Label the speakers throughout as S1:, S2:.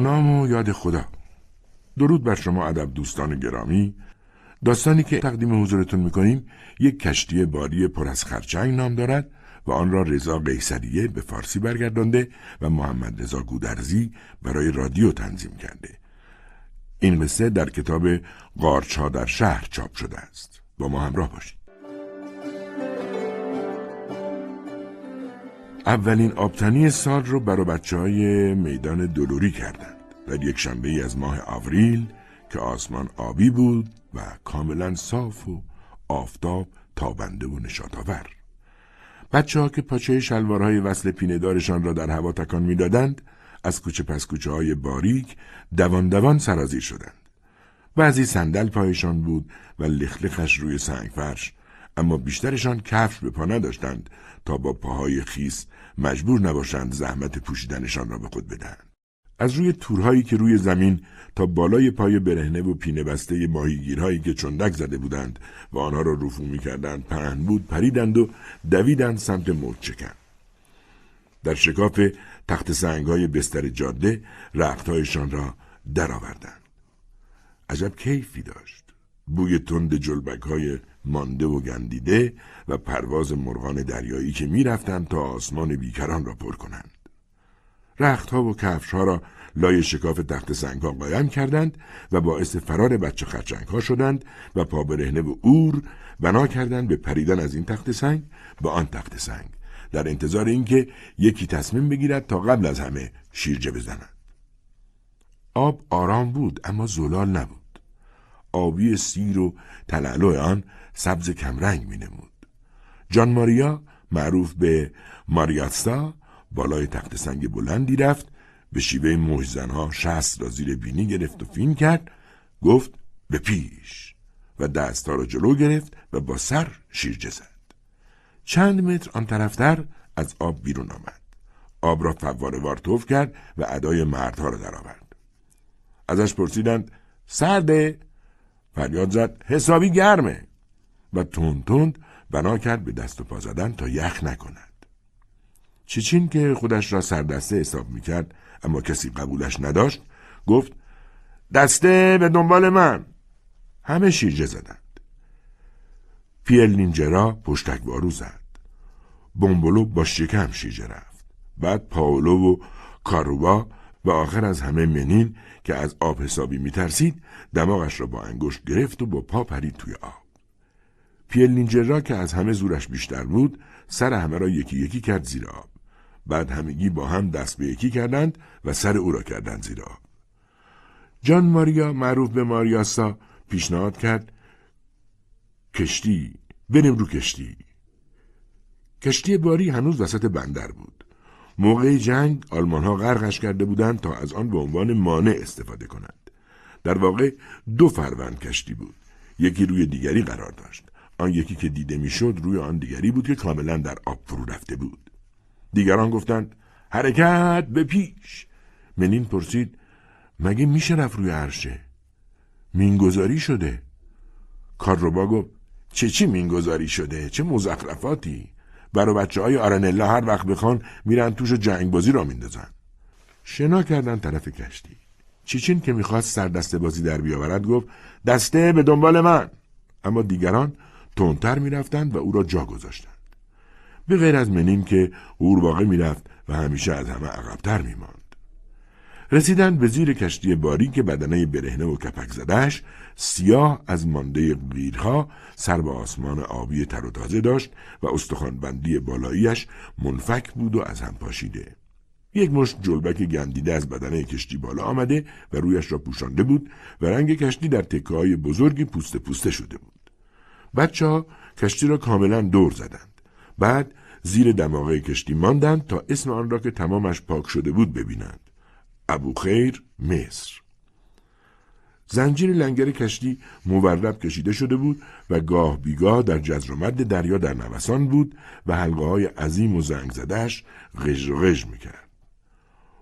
S1: نام و یاد خدا. درود بر شما ادب دوستان گرامی. داستانی که تقدیم حضورتون می‌کنیم یک کشتی باری پر از خرچنگ نام دارد و آن را رضا قیصریه به فارسی برگردانده و محمد رضا گودرزی برای رادیو تنظیم کرده. این قصه در کتاب قارچها در شهر چاپ شده است. با ما همراه باشید. اولین آبتنی سال رو برای بچه های میدان دلوری کردند در یک شنبه از ماه آوریل که آسمان آبی بود و کاملا صاف و آفتاب تابنده و نشاطآور. بچه ها که پاچه شلوارهای وصل پیندارشان را در هوا تکان می‌دادند از کوچه پس کوچه های باریک دوان دوان سرازیر شدند. بعضی صندل پایشان بود و لخلخش روی سنگ فرش اما بیشترشان کفش به پا نداشتند تا با پاهای خیس مجبور نباشند زحمت پوشیدنشان را به خود بدهند. از روی تورهایی که روی زمین تا بالای پای برهنه و پینه بسته ماهیگیرهایی که چندک زده بودند و آنها را رفو می‌کردند پهن بود پریدند و دویدند سمت موج چکن. در شکاف تخت سنگ های بستر جاده رختهایشان را درآوردند. عجب کیفی داشت. بوی تند جلبک های مانده و گندیده و پرواز مرغان دریایی که می‌رفتند تا آسمان بیکران را پر کنند. رختها و کفشها را لای شکاف تخت سنگ ها قایم کردند و باعث فرار بچه خرچنگ ها شدند و پا برهنه و اور بنا کردند به پریدن از این تخت سنگ به آن تخت سنگ در انتظار اینکه یکی تصمیم بگیرد تا قبل از همه شیرجه بزند. آب آرام بود اما زلال نبود. آبی سیر و تلالو آن سبز کمرنگ می نمود. جان ماریا معروف به ماریاتسا بالای تخت سنگ بلندی رفت به شیوه مجزنها شست را زیر بینی گرفت و فین کرد گفت به پیش و دستها را جلو گرفت و با سر شیرجه زد. چند متر آن طرفتر از آب بیرون آمد. آب را فواره وار توف کرد و ادای مردها را درآورد. ازش پرسیدند سرده؟ فریاد زد حسابی گرمه. و تند تند بنا کرد به دست و پا زدن تا یخ نکند. چیچین که خودش را سردسته حساب می‌کرد اما کسی قبولش نداشت گفت دسته به دنبال من. همه شیرجه زدند. پیل نینجرا پشتک وارو زد. بومبولو با شکم شیرجه رفت. بعد پاولو و کاروبا و آخر از همه منین که از آب حسابی میترسید دماغش را با انگشت گرفت و با پا پرید توی آب. پیل نینجرا که از همه زورش بیشتر بود سر همه را یکی یکی کرد زیر آب. بعد همگی با هم دست به یکی کردند و سر او را کردند زیر آب. جان ماریا معروف به ماریاسا پیشنهاد کرد کشتی بریم رو کشتی. کشتی باری هنوز وسط بندر بود. موقع جنگ آلمان ها غرقش کرده بودند تا از آن به عنوان مانع استفاده کنند. در واقع دو فروند کشتی بود. یکی روی دیگری قرار داشت. آن یکی که دیده می‌شد روی آن دیگری بود که کاملا در آب فرو رفته بود. دیگران گفتند حرکت به پیش. منین پرسید مگه میشه رفت روی عرشه؟ مینگذاری شده. کارروبا گفت چه چی مینگذاری شده؟ چه مزخرفاتی؟ برای بچه های آرنلا هر وقت بخوان میرن توش جنگ بازی را میندازن. شنا کردن طرف کشتی. چیچین که می‌خواست سر دسته بازی در بیاورد گفت دسته به دنبال من. اما دیگران تندتر می‌رفتند و او را جا گذاشتند. به غیر از منین که قورباغه می‌رفت و همیشه از همه عقبتر میماند. رسیدند به زیر کشتی باری که بدنه برهنه و کپک زدهش سیاه از مانده قیرها سر به آسمان آبی تر و تازه داشت و استخوانبندی بالاییش منفک بود و از هم پاشیده. یک مشت جلبک گندیده از بدنه کشتی بالا آمده و رویش را پوشانده بود و رنگ کشتی در تکه های بزرگی پوسته پوسته شده بود. بچه ها کشتی را کاملا دور زدند بعد زیر دماغه کشتی ماندند تا اسم آن را که تمامش پاک شده بود ببینند ابو خیر مصر زنجیر لنگر کشتی مورب کشیده شده بود و گاه بیگاه در جزر و مد دریا در نوسان بود و حلقه های عظیم و زنگ زدهش غژ غژ می‌کرد.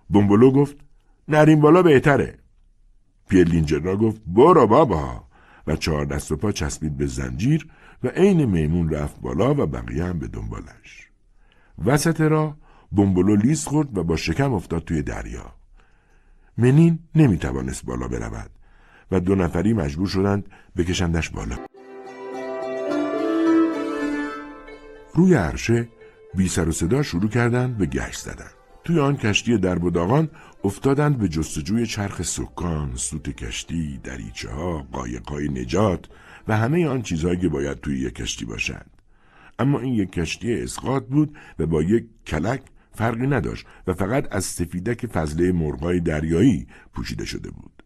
S1: بومبولو گفت نریم بالا بهتره. پیلینجرا گفت برو بابا و چهار دست و پا چسبید به زنجیر و عین میمون رفت بالا و بقیه هم به دنبالش. وسط را بومبولو لیز خورد و با شکم افتاد توی دریا. منین نمی توانست بالا برود و دو نفری مجبور شدند بکشندش بالا. روی عرشه بی سر و صدا شروع کردند به گشت زدن. توی آن کشتی درب و افتادند به جستجوی چرخ سکان، سوت کشتی، دریچه ها، قایق های نجات و همه آن چیزهایی که باید توی یک کشتی باشند. اما این یک کشتی اسقاط بود و با یک کلک فرقی نداشت و فقط از سفیدک فضله مرغای دریایی پوشیده شده بود.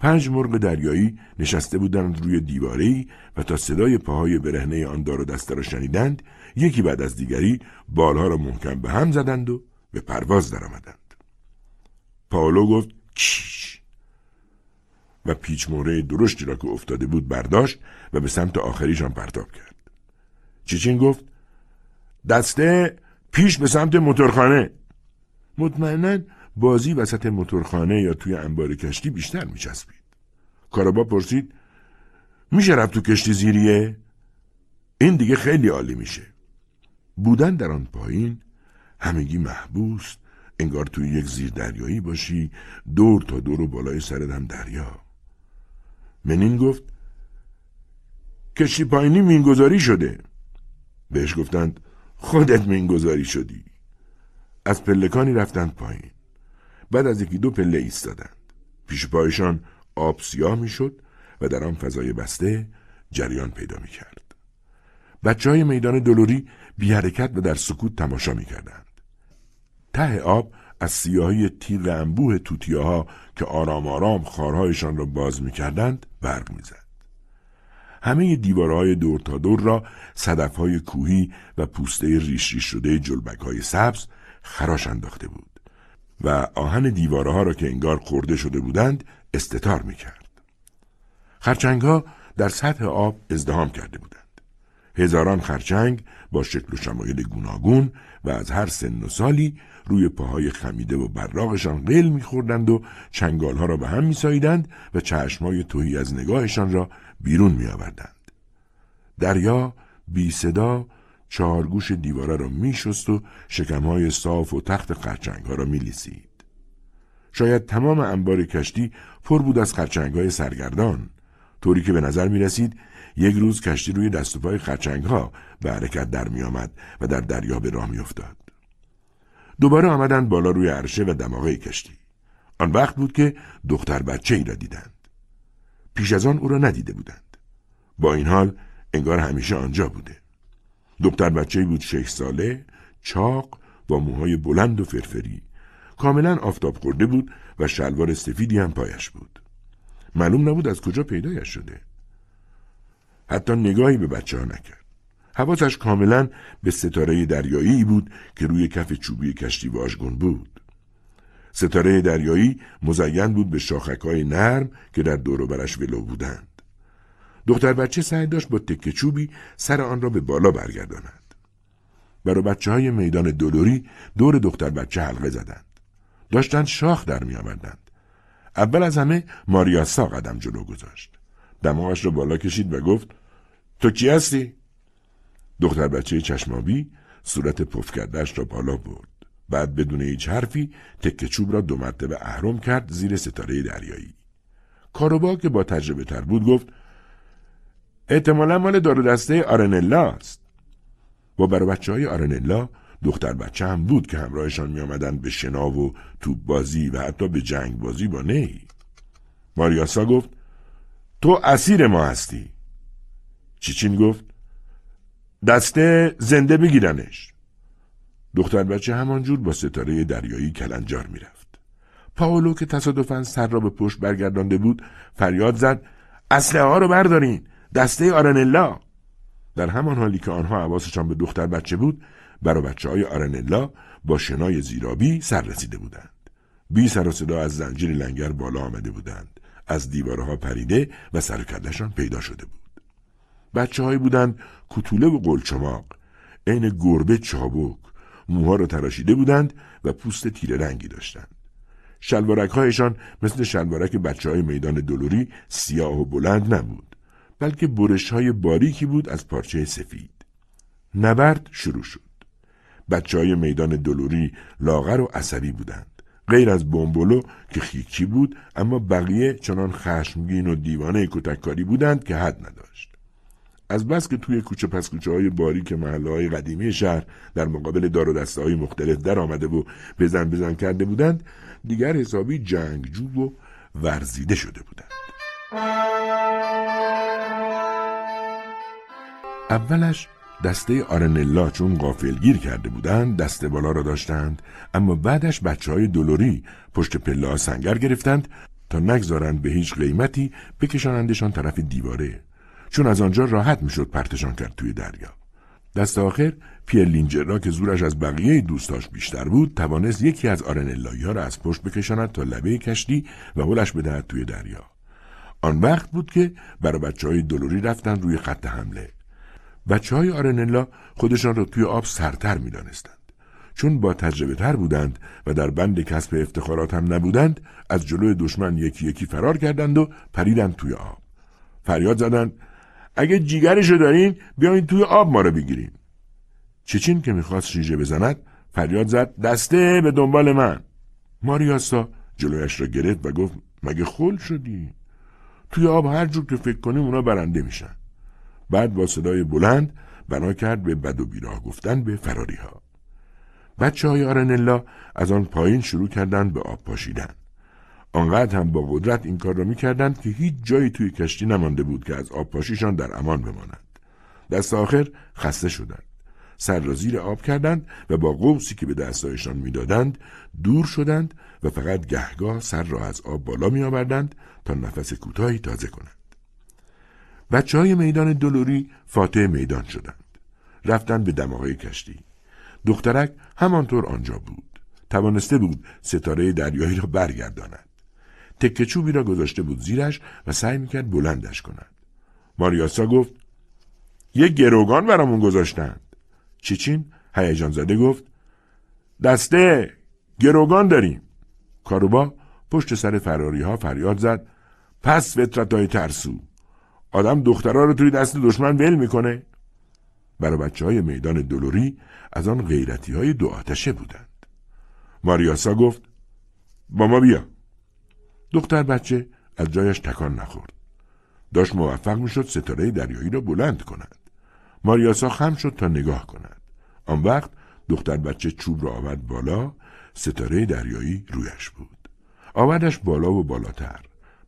S1: پنج مرغ دریایی نشسته بودند روی دیواری و تا صدای پاهای برهنه آن دار و دسته را شنیدند یکی بعد از دیگری بالها را محکم به هم زدند و به پرواز درآمدند. پاولو گفت چیش. و پیچ موره درشتی را که افتاده بود برداشت و به سمت آخریشان پرتاب کرد. چیچین گفت دسته پیش به سمت موتورخانه. مطمئنا بازی وسط موتورخانه یا توی انبار کشتی بیشتر میچسبید. کارابا پرسید میشه رفت تو کشتی زیریه؟ این دیگه خیلی عالی میشه. بودن در آن پایین همگی محبوس انگار توی یک زیر دریایی باشی دور تا دور و بالای سرت هم دریا. منین گفت کشتی پایینی مینگذاری شده. بهش گفتند خودت مینگذاری شدی. از پلکانی رفتند پایین. بعد از یکی دو پله ایستادند. پیش پایشان آب سیاه می‌شد و در آن فضای بسته جریان پیدا می کرد. بچه های میدان دلوری بی حرکت و در سکوت تماشا می کردند. ته آب از سیاهی تیغ انبوه توتیاها که آرام آرام خارهایشان را باز می کردند برق می زد. همه دیوارهای دور تا دور را صدفهای کوهی و پوسته ریش ریش شده جلبک های سبز خراش انداخته بود و آهن دیوارها را که انگار خورده شده بودند استتار می کرد. خرچنگ ها در سطح آب ازدهام کرده بودند. هزاران خرچنگ با شکل و شمایل گوناگون و از هر سن و سالی روی پاهای خمیده و براغشان قل میخوردند و چنگالها را به هم میساییدند و چشمهای توهی از نگاهشان را بیرون میآوردند. دریا بی صدا چهارگوش دیواره را میشست و شکمهای صاف و تخت خرچنگ ها را میلیسید. شاید تمام انبار کشتی پر بود از خرچنگ های سرگردان طوری که به نظر می رسید یک روز کشتی روی دست و پای خرچنگ ها به حرکت در می آمد و در دریا به راه می افتاد. دوباره آمدند بالا روی عرشه و دماغه کشتی. آن وقت بود که دختر بچه ای را دیدند. پیش از آن او را ندیده بودند. با این حال انگار همیشه آنجا بوده. دختر بچه بود شش ساله، چاق، با موهای بلند و فرفری. کاملا آفتاب خورده بود و شلوار سفیدی هم پایش بود. معلوم نبود از کجا پیدایش شده. حتی نگاهی به بچه ها نکرد. حواسش کاملا به ستاره دریایی بود که روی کف چوبی کشتی واژگون بود. ستاره دریایی مزین بود به شاخکهای نرم که در دور برش ولو بودند. دختر بچه سعی داشت با تکه چوبی سر آن را به بالا برگرداند. برای بچه های میدان دلوری دور دختر بچه حلقه زدند. داشتند شاخ در می آوردند. اول از همه ماریاسا قدم جلو گذاشت. دماغش را بالا کشید و گفت تو کی هستی؟ دختر بچه چشمابی صورت پف کردهش را بالا برد. بعد بدون هیچ حرفی تکه چوب را دو مرتبه اهرم کرد زیر ستاره دریایی. کاروبا که با تجربه تر بود گفت احتمالا مال دارو دسته آرنلا است. با بر بچه های آرنلا دختر بچه هم بود که همراهشان می آمدن به شنا و توپ بازی و حتی به جنگ بازی با نی. ماریاسا گفت تو اسیر ما هستی. چیچین گفت دسته زنده بگیرنش. دختر بچه همانجور با ستاره دریایی کلنجار می‌رفت. پاولو که تصادفا سر را به پشت برگردانده بود فریاد زد اسلحه ها رو بردارین دسته آرنلا در همان حالی که آنها حواسشان به دختر بچه بود برا بچه های آرنلا با شنای زیرابی سر رسیده بودند. بی سر و صدا از زنجیر لنگر بالا آمده بودند. از دیوارها پریده و سرکردشان پیدا شده بود. بچه هایی بودند کتوله و قلچماق. عین گربه چابک. موها را تراشیده بودند و پوست تیره رنگی داشتند. شلوارک هایشان مثل شلوارک بچه های میدان دلوری سیاه و بلند نبود بلکه برش های باریکی بود از پارچه سفید. نبرد شروع شد. بچه های میدان دلوری لاغر و عصبی بودند غیر از بومبولو که خیکی بود اما بقیه چنان خشمگین و دیوانه کتککاری بودند که حد نداشت. از بس که توی کوچه پس کوچه های باریک محله های قدیمی شهر در مقابل دار و دسته های مختلف در آمده و بزن بزن کرده بودند دیگر حسابی جنگجو و ورزیده شده بودند. اولش دسته آرنلا چون غافلگیر کرده بودند دسته بالا را داشتند اما بعدش بچه های دلوری پشت پله سنگر گرفتند تا نگذارند به هیچ قیمتی بکشانندشان طرف دیواره. چون از آنجا راحت می‌شد پرتشان کرد توی دریا دست آخر پیر لینجر که زورش از بقیه دوستاش بیشتر بود توانست یکی از آرنلایی ها را از پشت بکشاند تا لبه کشتی و هلش بدهد توی دریا آن وقت بود که برای بچه های دلوری رفتن روی خط حمله بچه های آرنلا خودشان را توی آب سرتر می دانستند. چون با تجربه تر بودند و در بند کسب افتخارات هم نبودند از جلوی دشمن یکی یکی فرار کردند و پریدند توی آب. فریاد زدند اگه جیگرشو دارین بیاین توی آب ما رو بگیرین. چچین که می‌خواست شیژه بزند فریاد زد دسته به دنبال من. ماریاسا جلویش را گرفت و گفت مگه خل شدی؟ توی آب هر جور که فکر کنیم اونا برنده میشن. بعد با صدای بلند بنا کرد به بد و بیراه گفتن به فراری ها. بچه های آرنلا از آن پایین شروع کردند به آب پاشیدن. آنقدر هم با قدرت این کار را می‌کردند که هیچ جایی توی کشتی نمانده بود که از آب پاشیشان در امان بمانند. دست آخر خسته شدند. سر را زیر آب کردند و با قوسی که به دستایشان می‌دادند دور شدند و فقط گهگاه سر را از آب بالا می آوردند تا نفس کوتاهی تازه کنند. بچه های میدان دلوری فاتح میدان شدند. رفتند به دماغه کشتی. دخترک همانطور آنجا بود. توانسته بود ستاره دریایی را برگرداند. تکه چوبی را گذاشته بود زیرش و سعی می‌کرد بلندش کند. ماریاسا گفت یک گروگان برامون گذاشتند. چیچین هیجان زده گفت دسته گروگان داریم. کاروبا پشت سر فراری ها فریاد زد پس فطرت های ترسو آدم دخترها رو توی دست دشمن ول می‌کنه برای بچه های میدان دلوری از آن غیرتی های دو آتشه بودند ماریاسا گفت با ما بیا دختر بچه از جایش تکان نخورد. داشت موفق می‌شد ستاره دریایی را بلند کند. ماریاسا خم شد تا نگاه کند. آن وقت دختر بچه چوب را آورد بالا ستاره دریایی رویش بود. آوردش بالا و بالاتر.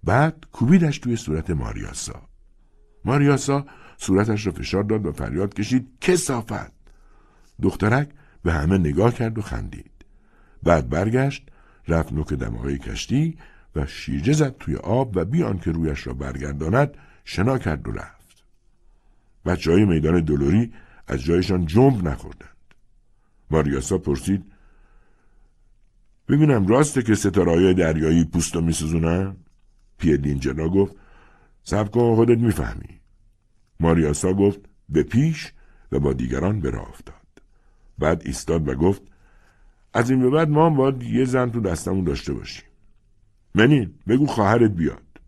S1: بعد کوبیدش توی صورت ماریاسا. ماریاسا صورتش را فشار داد و فریاد کشید کسافت! دخترک به همه نگاه کرد و خندید. بعد برگشت رفت نوک دماغه کشتی و شیرجه زد توی آب و بیان که رویش را برگرداند شنا کرد و رفت. بچه های میدان دلوری از جایشان جنب نخوردند. ماریاسا پرسید ببینم راسته که ستارهای دریایی پوست و میسوزونن؟ پیدینجنا گفت سب کن خودت می‌فهمی. ماریاسا گفت به پیش و با دیگران به راه افتاد. بعد ایستاد و گفت از این به بعد ما هم باید یه زن تو دستمون داشته باشیم. منین بگو خواهرت بیاد.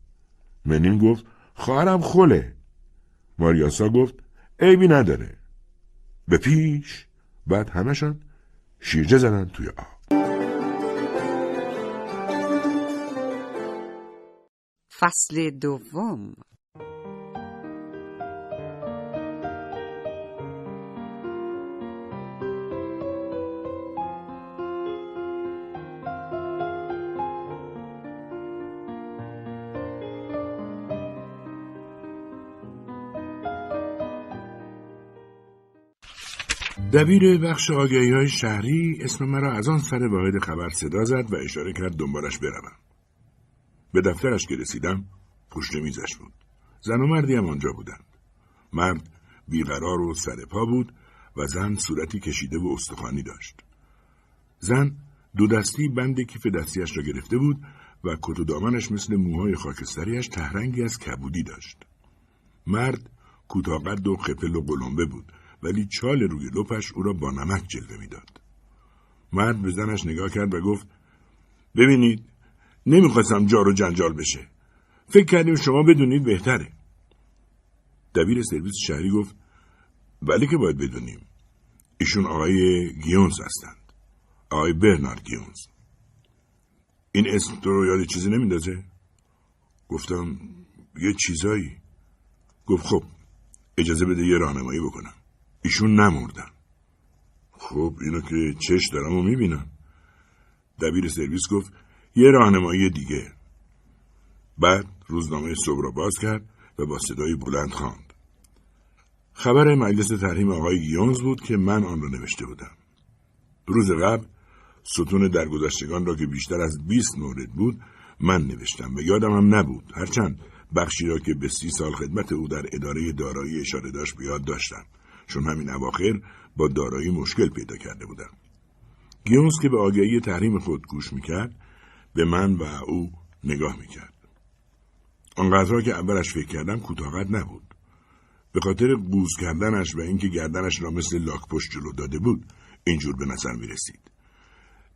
S1: منین گفت خواهرم خله ماریاسا گفت عیبی نداره. به پیش. بعد همشان شیرجه زدن توی آب.
S2: فصل دوم.
S1: دبیر بخش آگهی های شهری اسم مرا از آن سر واحد خبر صدا زد و اشاره کرد دنبالش بروم. به دفترش که رسیدم پشت میزش بود. زن و مردی هم آنجا بودند. مرد بیقرار و سر پا بود و زن صورتی کشیده و استخوانی داشت. زن دو دستی بند کیف دستیش را گرفته بود و کت و دامنش مثل موهای خاکستریش تهرنگی از کبودی داشت. مرد کوتاه و خپل و قلمبه بود ولی چال روی لپش او را با نمک جلوه می‌داد. مرد به زنش نگاه کرد و گفت ببینید نمی‌خواستم جار و جنجال بشه. فکر کردیم شما بدونید بهتره. دبیر سرویس شهری گفت ولی که باید بدونیم. ایشون آقای گیونز هستند. آقای برنارد گیونز. این اسم تو رو یاد چیزی نمیندازه؟ گفتم یه چیزایی گفت خب اجازه بده یه راهنمایی بکنم ایشون نمردن. خب اینو که چش دارم و می‌بینم. دبیر سرویس گفت یه راهنمایی دیگه. بعد روزنامه صبح را باز کرد و با صدای بلند خواند. خبر مجلس تحریم آقای گیونز بود که من آن را نوشته بودم. روز قبل ستون درگذشتگان را که بیشتر از 20 مورد بود من نوشتم و یادم هم نبود. هرچند بخشی را که به سی سال خدمت او در اداره دارایی اشاره داشت بیاد داشتم. چون همین اواخر با دارایی مشکل پیدا کرده بودم. گیونز که به آگهی تحریم خود گوش می‌کرد به من و او نگاه می‌کرد. آنقدرها که اولش فکر کردم کوتاهت نبود. به خاطر قوز کردنش و اینکه گردنش را مثل لاک پشت جلو داده بود اینجور به نظر می رسید.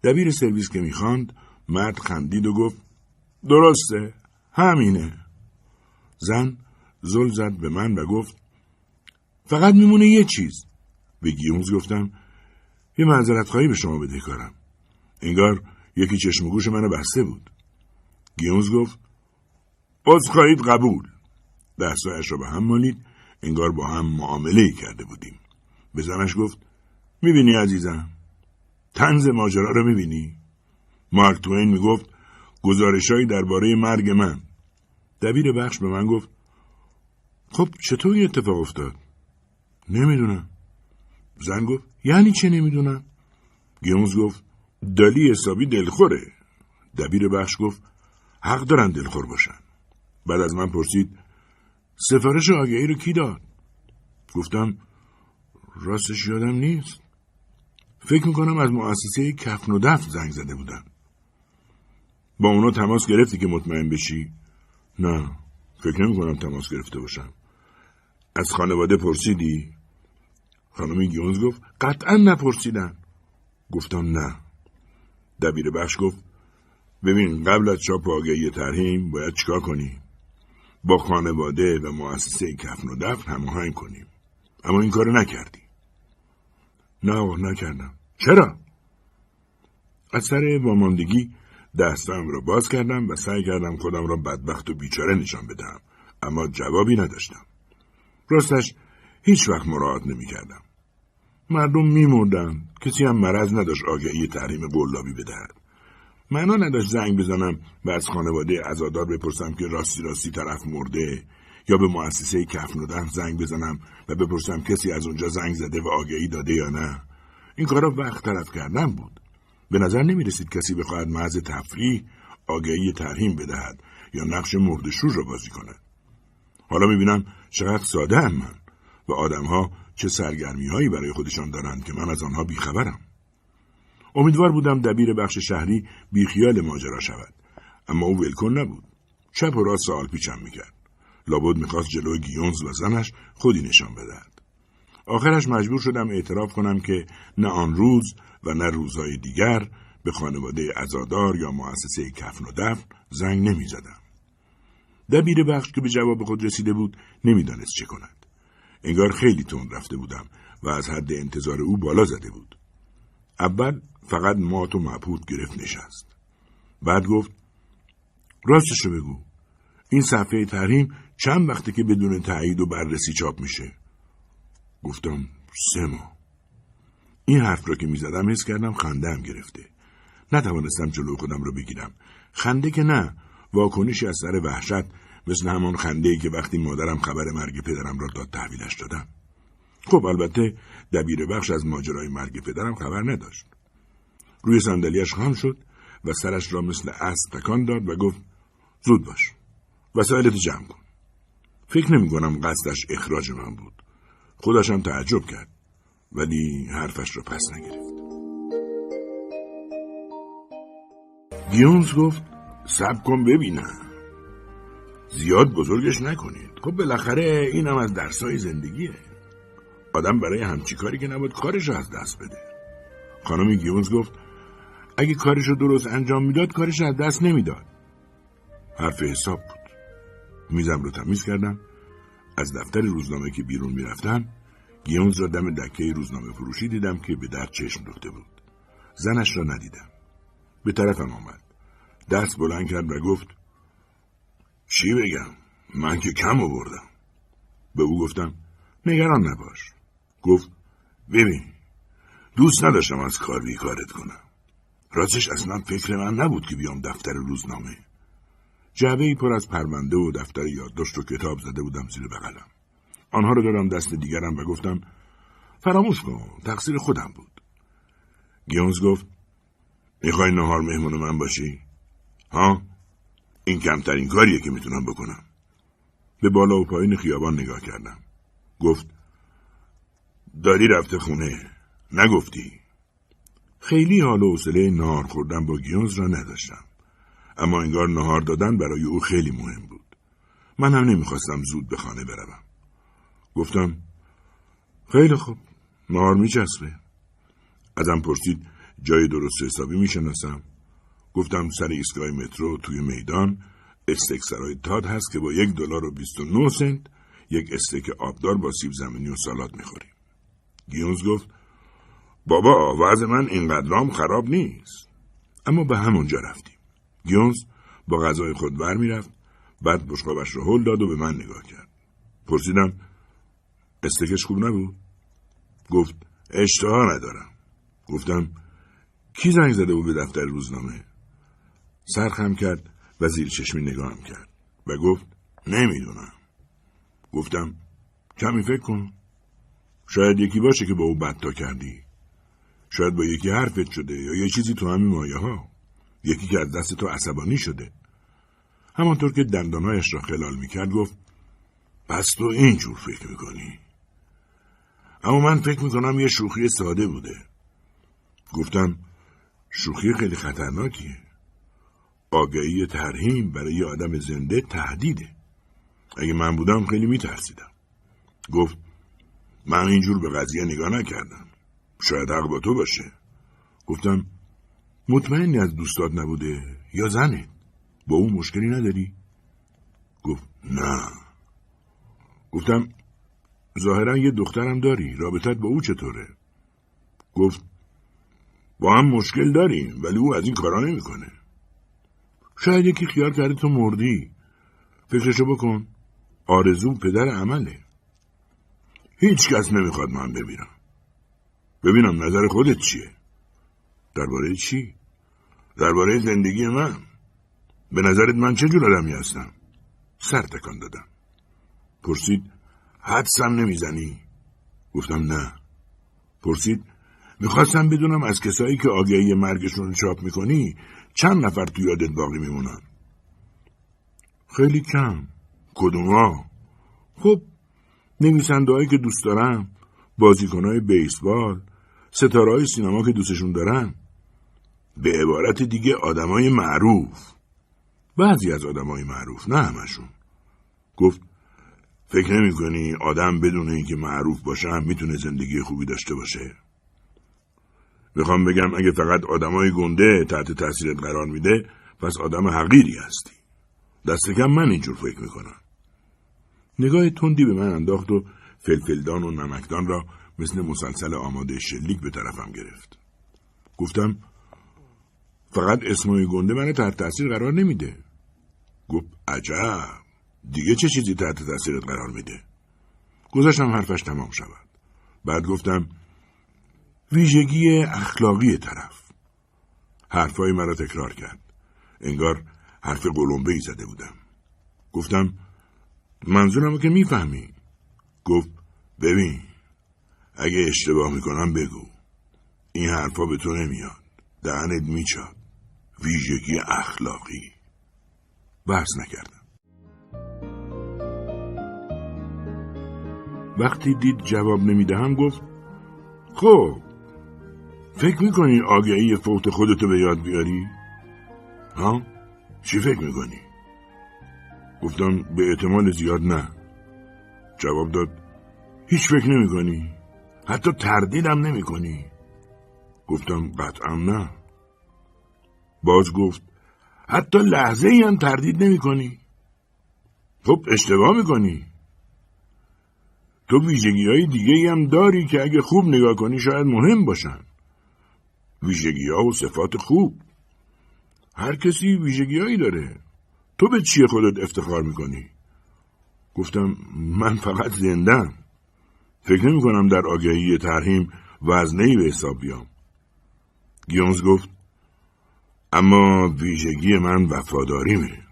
S1: دبیر سرویس که می‌خواند مرد خندید و گفت درسته همینه. زن زل زد به من و گفت فقط میمونه یه چیز. به گیونز گفتم یه معذرت خواهی به شما بده کارم. انگار یکی چشم و گوش منو بسته بود. گیونز گفت خواهید قبول. دستایش را به هم مالید انگار با هم معامله کرده بودیم. به زنش گفت می‌بینی عزیزم؟ تنز ماجرا رو می‌بینی؟ مارک توین می‌گفت گزارشهایی درباره مرگ من. دبیر بخش به من گفت خب چطور این اتفاق افتاد؟ نمی‌دونم. زن گفت یعنی چه نمی‌دونم؟ گیونز گفت دلی حسابی دلخوره. دبیر بخش گفت حق دارن دلخور باشن. بعد از من پرسید سفارش آگهی رو کی داد؟ گفتم راستش یادم نیست. فکر می‌کنم از مؤسسه کفن و دفت زنگ زده بودن. با اونا تماس گرفتی که مطمئن بشی؟ نه فکر نمی کنم تماس گرفته باشم. از خانواده پرسیدی؟ خانمی گیونز گفت قطعا نپرسیدن. گفتم نه. دبیر بخش گفت ببین قبل از چاپ آگهی ترهیم باید چیکار کنیم با خانواده و مؤسسه کفن و دفن هماهنگ کنیم. اما این کارو نکردی. نه نکردم. چرا؟ از سر واماندگی دستم را باز کردم و سعی کردم خودم را بدبخت و بیچاره نشان بدهم اما جوابی نداشتم. راستش هیچ وقت مراعات نمی کردم. مردم میمردن. کسی هم مرض نداشت آگهی تحریم قلابی بدهد. معنا نداشت زنگ بزنم و از خانواده ازادار بپرسم که راستی راستی طرف مرده یا به مؤسسه کفن و زنگ بزنم و بپرسم کسی از اونجا زنگ زده و آگهی داده یا نه. این کارا وقت طرف کردن بود. به نظر نمی رسید کسی بخواهد محض تفریح آگهی ترهیم بدهد یا نقش مردشور را بازی کند. حالا می‌بینم چقدر ساده هم من. و آدمها چه سرگرمی هایی برای خودشان دارند که من از آنها بیخبرم امیدوار بودم دبیر بخش شهری بیخیال ماجرا شود اما او ولکن نبود چپ و راست سوال پیچم می‌کرد لابد می‌خواست جلوی گیونز و زنش خودی نشان بدهد آخرش مجبور شدم اعتراف کنم که نه آن روز و نه روزهای دیگر به خانواده ازادار یا مؤسسه کفن و دفن زنگ نمی‌زدم. دبیر بخش که به جواب خود رسیده بود نمی‌دانست چه کند. انگار خیلی تند رفته بودم و از حد انتظار او بالا زده بود. اول فقط مات و مبهوت گرفت نشست. بعد گفت راستشو بگو. این صفحه تحریم چند وقته که بدون تایید و بررسی چاپ میشه؟ گفتم سه ماه. این حرف را که می‌زدم حس کردم خندم گرفته. نتوانستم جلو خودم را بگیرم. خنده که نه. واکنشی از سر وحشت مثل همان خنده که وقتی مادرم خبر مرگ پدرم را داد تحویلش دادم. خب البته دبیر بخش از ماجرای مرگ پدرم خبر نداشت. روی صندلیاش خم شد و سرش را مثل اسب تکان داد و گفت زود باش. وسایلت جمع کن. فکر نمی کنم قصدش اخراج من بود. خودشم تعجب کرد. ولی حرفش را پس نگرفت گیونز گفت سب کن ببینم زیاد بزرگش نکنید خب بالاخره اینم از درسای زندگیه آدم برای همچی کاری که نبود کارش از دست بده خانم گیونز گفت اگه کارش رو درست انجام می‌داد کارش از دست نمی‌داد حرف حساب بود میزم رو تمیز کردم از دفتر روزنامه که بیرون می‌رفتم گیونز را دم دکه روزنامه فروشی دیدم که به در چشم دوخته بود. زنش را ندیدم. به طرفم آمد. دست بلند کرد و گفت چی بگم؟ من که کم آوردم. به او گفتم نگران نباش. گفت ببین دوست نداشتم از کار بیکارت کنم. راستش اصلا فکر من نبود که بیام دفتر روزنامه. جعبه ای پر از پرونده و دفتر یادداشت و کتاب زده بودم زیر بغلم. آنها رو دادم دست دیگرم و گفتم فراموش کن تقصیر خودم بود. گیونز گفت می‌خوای نهار مهمون من باشی؟ ها؟ این کمترین کاریه که می‌تونم بکنم. به بالا و پایین خیابان نگاه کردم. گفت داری رفته خونه. نگفتی. خیلی حال و حوصله نهار خوردن با گیونز را نداشتم. اما انگار نهار دادن برای او خیلی مهم بود. من هم نمی‌خواستم زود به خانه بروم. گفتم خیلی خوب. نهار میچسبه. ازم پرسید جای درست حسابی می‌شناسم؟ گفتم سر ایستگاه مترو توی میدان استک سرای تاد هست که با یک دلار و بیست و نو سنت یک استک آبدار با سیب زمینی و سالاد می‌خوریم. گیونز گفت بابا وضع من اینقدرام خراب نیست. اما به همونجا رفتیم. گیونز با غذای خود ور می‌رفت بعد بشقابش را هل داد و به من نگاه کرد. پرسیدم استکش خوب نبود؟ گفت اشتها ندارم. گفتم کی زنگ زده بود به دفتر روزنامه؟ سرخم کرد و زیر چشمی نگاهم کرد و گفت نمی‌دونم. گفتم کمی فکر کن. شاید یکی باشه که با او بدتا کردی. شاید با یکی حرفت شده یا یه چیزی تو همین مایه ها یکی که از دست تو عصبانی شده. همانطور که دندانهایش را خلال می‌کرد گفت پس تو اینجور فکر می‌کنی؟ اما من فکر می‌کنم یه شوخی ساده بوده. گفتم شوخی خیلی خطرناکیه. آگهی ترهیم برای یه آدم زنده تهدیده. اگه من بودم خیلی میترسیدم. گفت من اینجور به قضیه نگاه نکردم. شاید حق با تو باشه. گفتم مطمئنی از دوستات نبوده یا زنه؟ با اون مشکلی نداری؟ گفت نه. گفتم ظاهرا یه دخترم داری. رابطت با او چطوره؟ گفت با هم مشکل داریم ولی او از این کارا نمی‌کنه. شاید یکی خیال کرده تو مردی. فکرشو بکن. آرزو پدر عمله. هیچ کس نمی‌خواد من ببینم. ببینم نظر خودت چیه؟ درباره چی؟ درباره زندگی من. به نظرت من چه جور آدمی هستم؟ سر تکان دادم. پرسید حدسم نمی‌زنی؟ گفتم نه. پرسید می‌خواستم بدونم از کسایی که آگهی مرگشون چاپ می‌کنی چند نفر تو یادت باقی میمونن؟ خیلی کم. کدوما خب نویسنده که دوست دارم بازیکنهای بیسبال ستاره سینما که دوستشون دارن. به عبارت دیگه آدمای معروف. بعضی از آدمای معروف نه همشون. گفت فکر نمی کنی آدم بدون اینکه معروف باشه هم می‌تونه زندگی خوبی داشته باشه؟ می‌خوام بگم اگه فقط آدمای گنده تحت تاثیرت قرار میده پس آدم حقیری هستی. دست کم من اینجور فکر می‌کنم. نگاه تندی به من انداخت و فلفلدان و نمکدان را مثل مسلسل آماده شلیک به طرفم گرفت. گفتم فقط اسمای گنده من تحت تاثیر قرار نمیده. گفت عجب. دیگه چه چیزی تحت تاثیرت قرار میده؟ گذاشتم حرفش تمام شود. بعد گفتم ویژگی اخلاقی طرف. حرفای مرا تکرار کرد. انگار حرف قلمبه ای زده بودم. گفتم منظورم که می‌فهمی. گفت ببین اگه اشتباه می‌کنم بگو. این حرفا به تو نمیاد. دهنت میچاد ویژگی اخلاقی. بحث نکردم. وقتی دید جواب نمی‌دهم گفت خب فکر می‌کنی آگهی فوت خودتو به یاد بیاری؟ ها؟ چی فکر می‌کنی؟ گفتم به احتمال زیاد نه جواب داد هیچ فکر نمی‌کنی؟ حتی تردیدم نمی‌کنی؟ گفتم قطعا نه باز گفت حتی لحظه ای هم تردید نمی کنی خب اشتباه می‌کنی تو ویژگی های دیگه هم داری که اگه خوب نگاه کنی شاید مهم باشن ویژگی ها و صفات خوب. هر کسی ویژگیهایی داره. تو به چیه خودت افتخار می‌کنی؟ گفتم من فقط زندم فکر نمی کنم در آگهی ترهیم وزنهی به حساب بیام. گیونز گفت اما ویژگی من وفاداریمه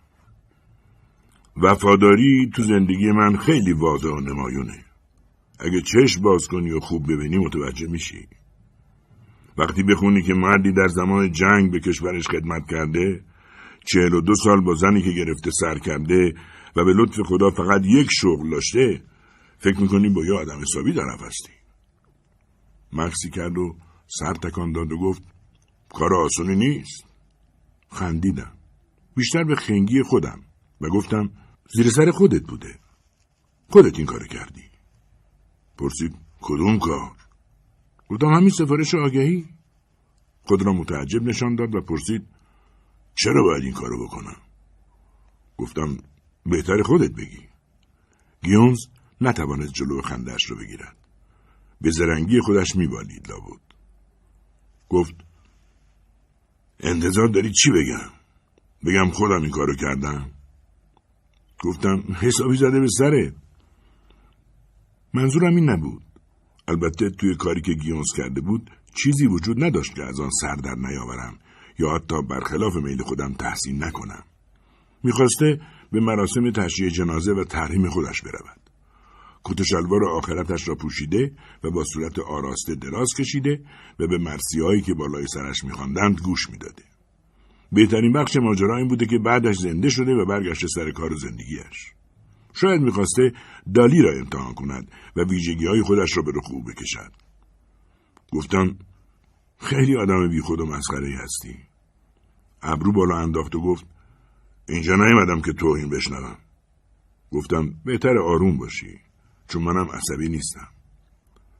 S1: وفاداری تو زندگی من خیلی واضح و نمایونه. اگه چشم باز کنی و خوب ببینی متوجه میشی. وقتی بخونی که مردی در زمان جنگ به کشورش خدمت کرده چهل و دو سال با زنی که گرفته سر کرده و به لطف خدا فقط یک شغل داشته فکر می‌کنی با یه آدم حسابی طرف هستی. مکسی کرد و سر تکان داد و گفت کار آسونی نیست. خندیدم. بیشتر به خنگی خودم و گفتم زیر سر خودت بوده. خودت این کار کردی. پرسید کدوم کار؟ گفتم همین سفارش آگهی؟ خود را متعجب نشان داد و پرسید چرا باید این کارو بکنم؟ گفتم بهتر خودت بگی. گیونز نتوانست جلو خندش رو بگیرد. به زرنگی خودش میبالید لابد. گفت انتظار داری چی بگم؟ بگم خودم این کارو کردم؟ گفتم حسابی زده به سرت. منظورم این نبود. البته توی کاری که گیونز کرده بود چیزی وجود نداشت که از آن سر در نیاورم یا حتی برخلاف میل خودم تحسین نکنم می‌خواسته به مراسم تشییع جنازه و تحریم خودش برود کت شلوار آخرتش را پوشیده و با صورت آراسته دراز کشیده و به مرسیهایی که بالای سرش میخواندند گوش می‌داده بهترین بخش ماجرا این بوده که بعدش زنده شده و برگشته سر کار و زندگیش شاید می‌خواسته دالی را امتحان کند و ویژگی های خودش را به رخو بکشد. گفتم خیلی آدم بی خود و مسخره هستی. ابرو بالا انداخت و گفت اینجا نیومدم که توهین بشنوم. گفتم بهتر آروم باشی چون منم عصبی نیستم.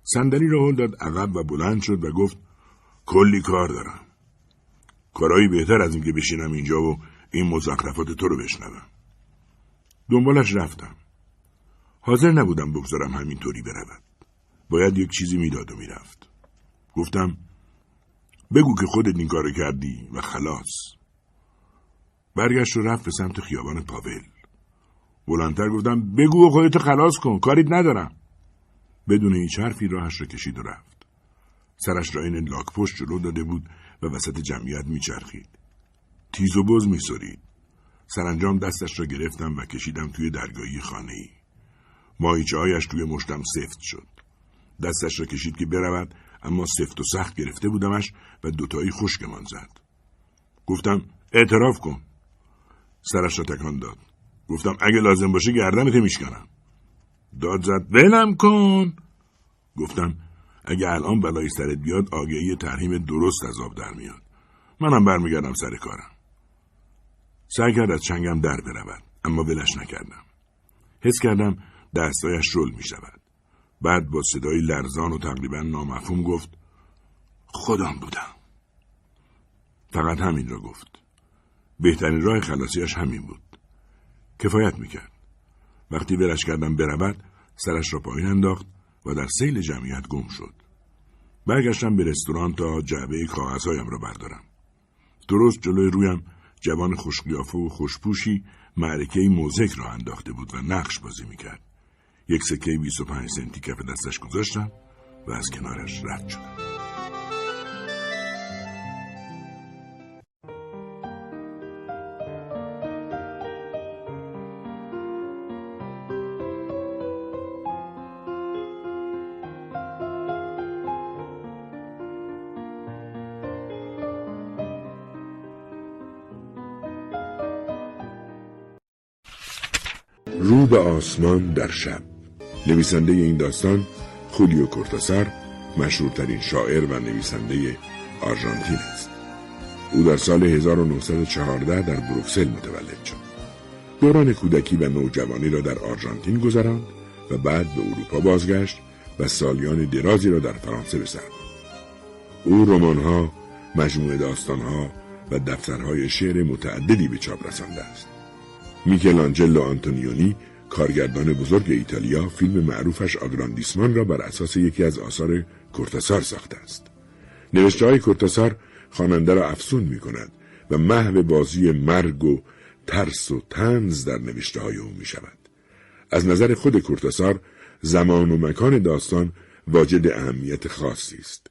S1: صندلی را هل داد عقب و بلند شد و گفت کلی کار دارم. کارایی بهتر از اینکه بشینم اینجا و این مزخرفات تو رو بشنوم. دنبالش رفتم. حاضر نبودم بگذارم همینطوری برود. باید یک چیزی می‌داد و می‌رفت. گفتم بگو که خودت این کارو کردی و خلاص. برگشت و رفت به سمت خیابان پاول. بلندتر گفتم بگو و خودت خلاص کن کاریت ندارم. بدون هیچ حرفی راهش را کشید و رفت. سرش را این لاک پشت جلو داده بود و وسط جمعیت میچرخید. تیز و بز میسرید. سرانجام دستش را گرفتم و کشیدم توی درگاهی خانه ای ماهیچه هایش توی مشتم سفت شد. دستش را کشید که برود اما سفت و سخت گرفته بودمش و دوتایی خشکمان زد. گفتم اعتراف کن. سرش را تکان داد. گفتم اگه لازم باشه گردنت میشکنم. داد زد ولم کن! گفتم اگه الان بلای سرت بیاد آگهی ترهیم درست از آب در میاد. منم برمیگردم سر کارم. سعی کرد از چنگم در برود اما ولش نکردم. حس کردم دستایش رول می شود. بعد با صدای لرزان و تقریبا نامفهوم گفت خودم بودم. فقط همین را گفت. بهترین راه خلاصیش همین بود. کفایت می‌کرد وقتی ولش کردم برود سرش را پایین انداخت و در سیل جمعیت گم شد. برگشتم به رستوران تا جعبه کاغذهایم را بردارم. درست جلوی رویم جوان خوشقیافه و خوشپوشی معرکه موزک را انداخته بود و نقش بازی می‌کرد. یک سکه 25 سنتی کف دستش گذاشتم و از کنارش رد شدم. رو به آسمان در شب. نویسنده این داستان خولیو کورتاسار مشهورترین شاعر و نویسنده آرژانتین است. او در سال 1914 در بروکسل متولد شد. دوران کودکی و نوجوانی را در آرژانتین گذراند و بعد به اروپا بازگشت و سالیان درازی را در فرانسه به سر او رمان‌ها، مجموعه داستانها و دفترهای شعر متعددی به چاپ رسانده است. میکلانجلو آنتونیونی کارگردان بزرگ ایتالیا فیلم معروفش آگراندیسمان را بر اساس یکی از آثار کورتاسار ساخته است. نوشته های کورتاسار خواننده را افسون می کند و محو بازی مرگ و ترس و تنز در نوشته های او می شود. از نظر خود کورتاسار زمان و مکان داستان واجد اهمیت خاصی است.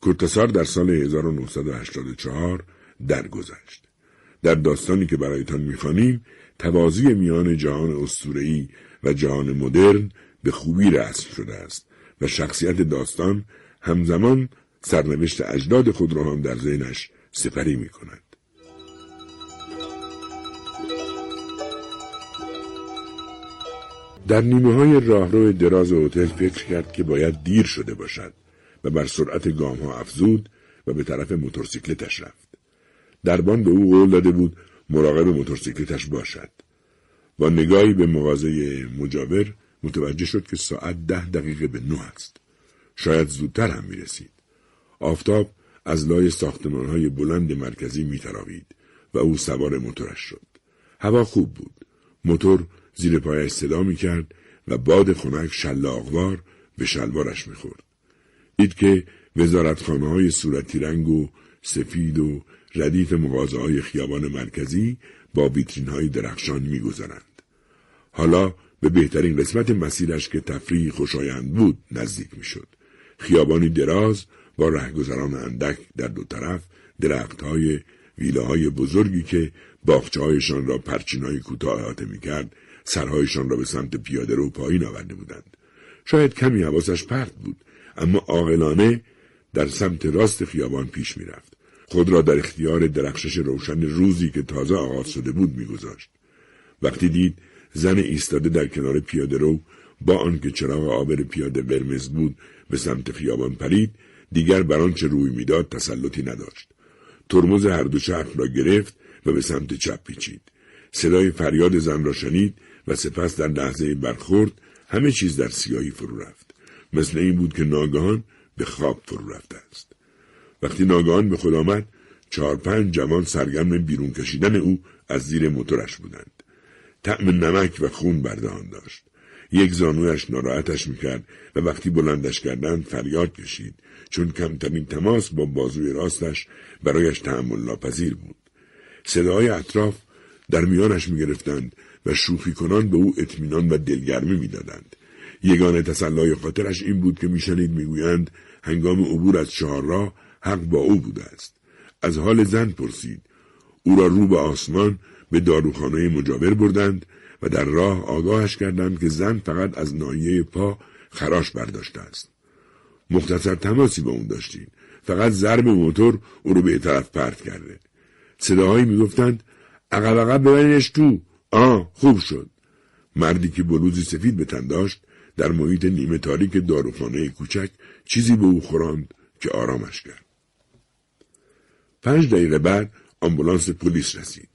S1: کورتاسار در سال 1984 درگذشت. در داستانی که برایتان می‌خوانیم توازی میان جهان اسطوره‌ای و جهان مدرن به خوبی رسم شده است و شخصیت داستان همزمان سرنوشت اجداد خود را هم در ذهنش سپری می کند. در نیمه های راهرو دراز هتل فکر کرد که باید دیر شده باشد و بر سرعت گام ها افزود و به طرف موتورسیکلتش رفت. دربان به او قول داده بود مراقب موتورسیکلتش باشد. با نگاهی به مغازه مجاور متوجه شد که ساعت ده دقیقه به نه است. شاید زودتر هم می رسید. آفتاب از لای ساختمان های بلند مرکزی می تراوید و او سوار موتورش شد. هوا خوب بود. موتور زیر پایش صدا می کرد و باد خنک شلاقوار به شلوارش می خورد. دید که وزارتخانه های صورتی رنگ و سفید و ردیف مغازه های خیابان مرکزی با ویترین های درخشان می گذارند. حالا به بهترین قسمت مسیرش که تفریح خوشایند بود نزدیک می شد. خیابانی دراز با رهگذران اندک در دو طرف درخت های ویلاهای بزرگی که باخچه هایشان را پرچینای کوتاه احاطه می کرد سرهایشان را به سمت پیاده رو پایین آورده بودند. شاید کمی حواسش پرت بود اما عاقلانه در سمت راست خیابان پیش می‌رفت. خود را در اختیار درخشش روشن روزی که تازه آغاز شده بود میگذاشت. وقتی دید زن ایستاده در کنار پیاده رو با آنکه چراغ آبر پیاده قرمز بود به سمت خیابان پرید دیگر بر آنچه روی می‌داد تسلطی نداشت. ترمز هر دو چرخ را گرفت و به سمت چپ پیچید. صدای فریاد زن را شنید و سپس در لحظه برخورد همه چیز در سیاهی فرو رفت. مثل این بود که ناگهان به خواب فرو رفته است. وقتی ناگهان به خود آمد چهار پنج جوان سرگرم بیرون کشیدن او از زیر موتورش بودند. طعم نمک و خون بردهان داشت. یک زانویش ناراحتش می‌کرد و وقتی بلندش کردند فریاد کشید چون کمترین تماس با بازوی راستش برایش تحمل ناپذیر بود. صداهای اطراف در میانش می‌گرفتند و شوخی کنان به او اطمینان و دلگرمی می‌دادند. یگانه تسلای خاطرش این بود که میشنید می‌گویند هنگام عبور از چهارراه حق با او بوده است از حال زن پرسید او را رو به آسمان به داروخانه مجاور بردند و در راه آگاهش کردند که زن فقط از ناحیه پا خراش برداشته است. مختصر تماسی با اون داشتیم. فقط ضرب موتور او رو به طرف پرت کرده. صداهایی می‌گفتند عقب عقب ببرینش تو. آه خوب شد. مردی که بلوزی سفید به تن داشت در محیط نیمه تاریک داروخانه کوچک چیزی به او خوراند که آرامش کرد. پنج دقیقه بعد آمبولانس پلیس رسید.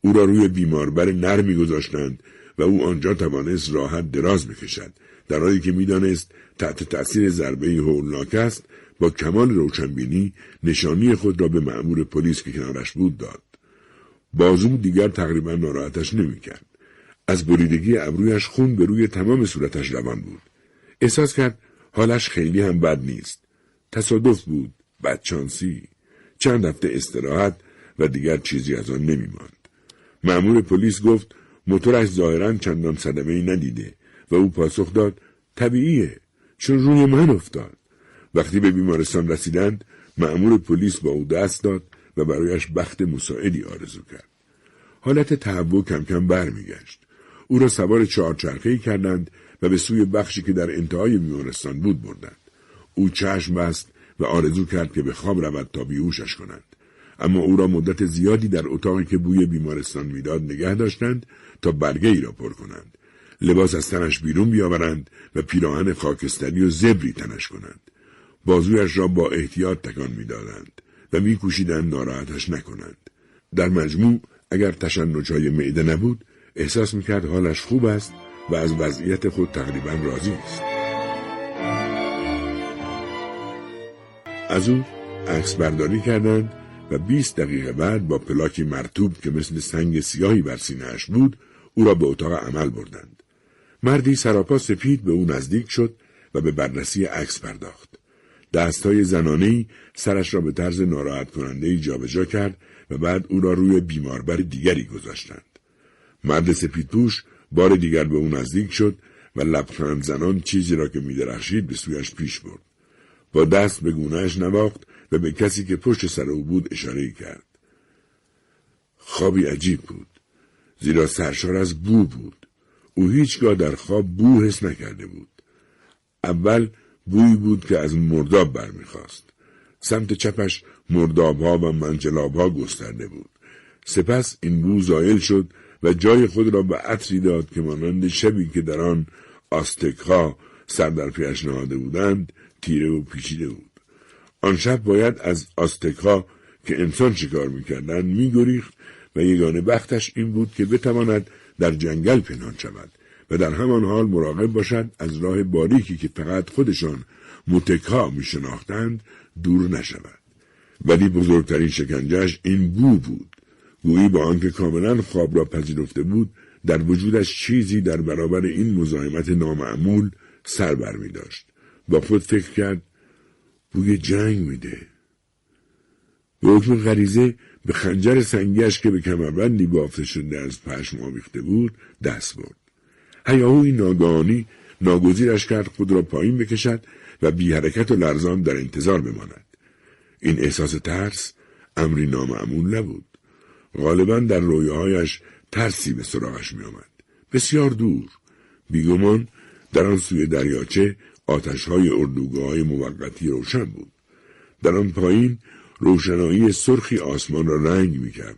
S1: او را روی بیماربر نرمی گذاشتند و او آنجا توانست راحت دراز بکشد در حالی که می‌دانست تحت تأثیر ضربه هولناک است با کمال روشنبینی نشانی خود را به مأمور پلیس که کنارش بود داد. بازو دیگر تقریبا ناراحتش نمی‌کرد. از بریدگی ابرویش خون به روی تمام صورتش روان بود. احساس کرد حالش خیلی هم بد نیست. تصادف بود. بدچانسی چند هفته استراحت و دیگر چیزی از آن نمیماند. مأمور پلیس گفت موتورش ظاهرا چندان صدمه ای ندیده و او پاسخ داد طبیعیه چون روی من افتاد. وقتی به بیمارستان رسیدند مأمور پلیس با او دست داد و برایش بخت مساعدی آرزو کرد. حالت تهوع کم کم برمیگشت. او را سوار چهارچرخهای کردند و به سوی بخشی که در انتهای بیمارستان بود بردند. او چشم بست و آرزو کرد که به خواب رود تا بیهوشش کنند. اما او را مدت زیادی در اتاقی که بوی بیمارستان می‌داد نگه داشتند تا برگه ای را پر کنند. لباس از تنش بیرون بیاورند و پیراهن خاکستری و زبری تنش کنند. بازویش را با احتیاط تکان می‌دادند و میکوشیدند ناراحتش نکنند. در مجموع اگر تشنجهای معده نبود احساس می‌کرد حالش خوب است و از وضعیت خود تقریبا راضی است. از او عکس برداری کردند و 20 دقیقه بعد با پلاکی مرتوب که مثل سنگ سیاهی بر سینهاش بود او را به اتاق عمل بردند مردی سراپا سپید به او نزدیک شد و به بررسی عکس پرداخت دستهای زنانهای سرش را به طرز ناراحت کننده جابجا کرد و بعد او را روی بیماربر دیگری گذاشتند. مرد سپیدپوش بار دیگر به او نزدیک شد و لبخند زنان چیزی را که میدرخشید به سویش پیش برد. با دست به گونهش نواخت و به کسی که پشت سر او بود اشاره کرد. خوابی عجیب بود. زیرا سرشار از بو بود. او هیچگاه در خواب بو حس نکرده بود. اول بوی بود که از مرداب برمیخواست. سمت چپش مردابها و منجلابها گسترده بود. سپس این بو زایل شد و جای خود را به عطری داد که مانند شبی که در آن آستکها سر در پیش نهاده بودند تیره و پیچیده بود. آن شب باید از آستکها که انسان شکار می‌کردند میگریخت و یگانه بختش این بود که بتواند در جنگل پنهان شود و در همان حال مراقب باشد از راه باریکی که فقط خودشان متکا می شناختند دور نشود. ولی بزرگترین شکنجهش این بو بود. گویی با آنکه کاملا خواب را پذیرفته بود در وجودش چیزی در برابر این مزاحمت نامعمول سر بر می داشت. با خود فکر کرد بوی جنگ میده. به حکم غریزه به خنجر سنگیش که به کمربندی بافته شده از پشم آویخته بود دست برد. هیاهوی ناگهانی ناگزیرش کرد خود را پایین بکشد و بی حرکت و لرزان در انتظار بماند. این احساس ترس امری نامعمول نبود. غالبا در رویاهایش ترسی به سراغش می آمد. بسیار دور. بیگمان در آن سوی دریاچه آتشهای اردوگاه های موقتی روشن بود. در آن پایین روشنایی سرخی آسمان را رنگ می کرد.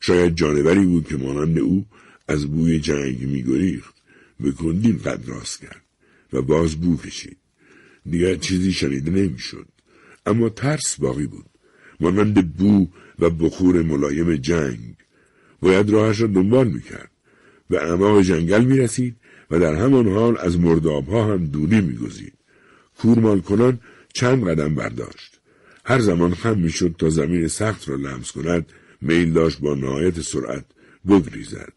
S1: شاید جانوری بود که مانند او از بوی جنگ می گریخت. به کندین قد راست کرد و باز بو کشید. دیگر چیزی شنیده نمی‌شد. اما ترس باقی بود. مانند بو و بخور ملایم جنگ. باید راهش را دنبال می‌کرد. به اعماق جنگل می رسید و در همان حال از مردابها هم دوری میگزید. کورمال کنان چند قدم برداشت. هر زمان خم می‌شد تا زمین سخت را لمس کند میل داشت با نهایت سرعت بگریزد.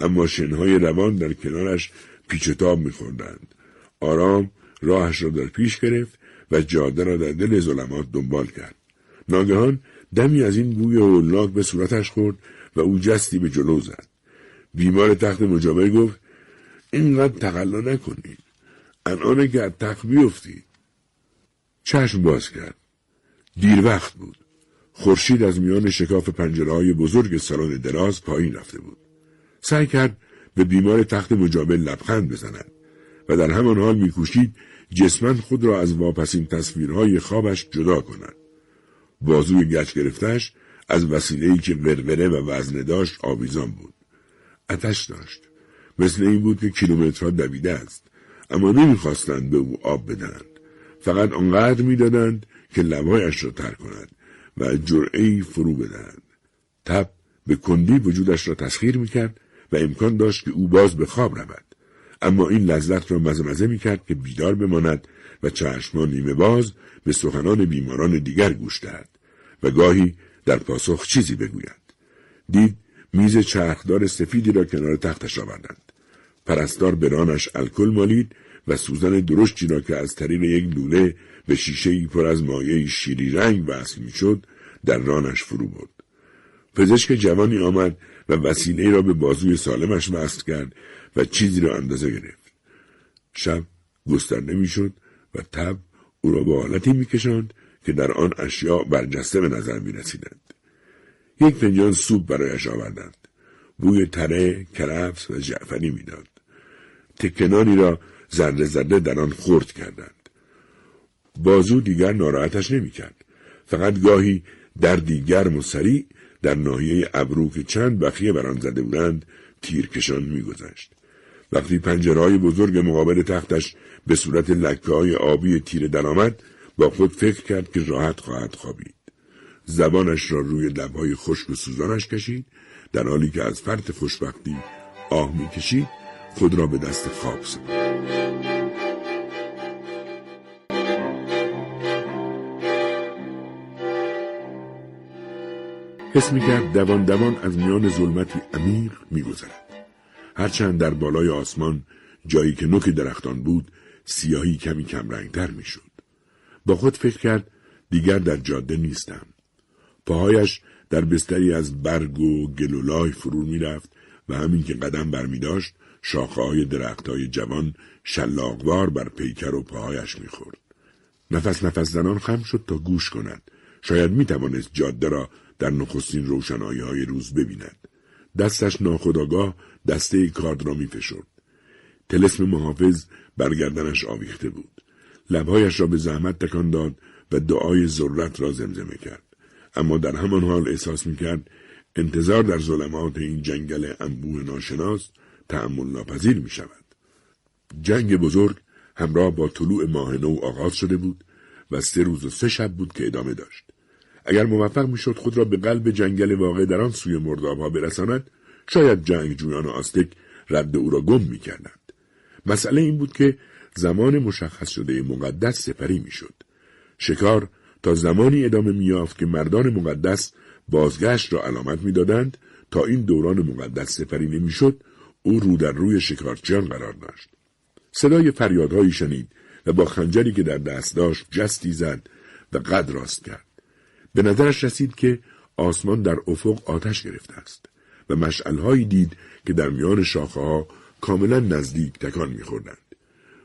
S1: اما شنهای روان در کنارش پیچتاب میخوردند. آرام راهش را در پیش گرفت و جاده را در دل ظلمات دنبال کرد. ناگهان دمی از این بوی هولناک به صورتش خورد و او جستی به جلو زد. بیمار تخت مجاور گفت اینقدر تقلا نکنید. الان که از تخت بیفتید. چشم باز کرد. دیر وقت بود. خورشید از میان شکاف پنجره های بزرگ سالن دراز پایین رفته بود. سعی کرد به بیمار تخت مجابل لبخند بزند و در همان حال میکوشید جسمن خود را از واپسین تصویرهای خوابش جدا کند. بازوی گچ گرفتش از وسیله‌ای که وروره و وزنه داشت آویزان بود. اتش داشت. مثل این بود که کیلومترها دویده است. اما نمی‌خواستند به او آب بدهند. فقط آنقدر می‌دادند که لبهایش را تر کند و جرعهای فرو بدهند. تب به کندی وجودش را تسخیر می‌کرد و امکان داشت که او باز به خواب رود. اما این لذت را مزمزه می کرد که بیدار بماند و چشمان نیمه باز به سخنان بیماران دیگر گوش دهد و گاهی در پاسخ چیزی بگوید. دید میز چرخدار سفیدی را کنار تختش آوردند. پرستار به رانش الکل مالید و سوزن درشتی را که از طریق یک لوله به شیشه ای پر از مایه شیری رنگ وصل می‌شد در رانش فرو برد. پزشک جوانی آمد و وسیله را به بازوی سالمش وصل کرد و چیزی را اندازه گرفت. شب گسترده می‌شد و تب او را به حالتی میکشاند که در آن اشیاء برجسته به نظر می رسیدند. یک فنجان سوپ برایش آوردند. بوی تره، کرفس و جعفری می‌داد. تکنانی را زرده زرده در آن خورد کردند. بازو دیگر ناراحتش نمی‌کرد. فقط گاهی دردی گرم و سریع در ناحیه ابرو که چند بخیه بر آن زده بودند تیرکشان میگذشت وقتی پنجرهای بزرگ مقابل تختش به صورت لکه های آبی تیره درآمد با خود فکر کرد که راحت خواهد خوابید زبانش را روی لبهای خشک و سوزانش کشید در حالی که از فرط خوشبختی آه می‌کشید خود را به دست خواب سپرد حس می‌کرد دوان دوان از میان ظلمتی عمیق میگذرد. هرچند در بالای آسمان جایی که نوک درختان بود سیاهی کمی کم رنگتر می‌شد. با خود فکر کرد دیگر در جاده نیستم. پاهایش در بستری از برگ و گلولای فرو می‌رفت و همین که قدم برمی داشت شاخه های درخت های جوان شلاقوار بر پیکر و پاهایش می‌خورد. نفس نفس زنان خم شد تا گوش کند. شاید می توانست جاده را در نخستین روشنایی های روز ببیند. دستش ناخداگاه دسته کارد را می. تلسم محافظ برگردنش آویخته بود. لبهایش را به زحمت تکان داد و دعای ذرت را زمزمه کرد. اما در همان حال احساس می کرد انتظار در ظلمات این جنگل انبوه ناشناس تحمل ناپذیر می شود. جنگ بزرگ همراه با طلوع ماه نو آغاز شده بود و سه روز و سه شب بود که ادامه داشت. اگر موفق می‌شد خود را به قلب جنگل واقع در آن سوی مردابها برساند شاید جنگ جویان آستک رد او را گم می‌کردند مسئله این بود که زمان مشخص شده مقدس سپری می‌شد شکار تا زمانی ادامه میافت که مردان مقدس بازگشت را علامت می‌دادند تا این دوران مقدس سپری نمی‌شد او رو در روی شکارچیان قرار داشت صدای فریادهایی شنید و با خنجری که در دست داشت جستی زد و قد راست کرد به نظرش رسید که آسمان در افق آتش گرفته است و مشعلهایی دید که در میان شاخه ها کاملا نزدیک تکان میخوردند.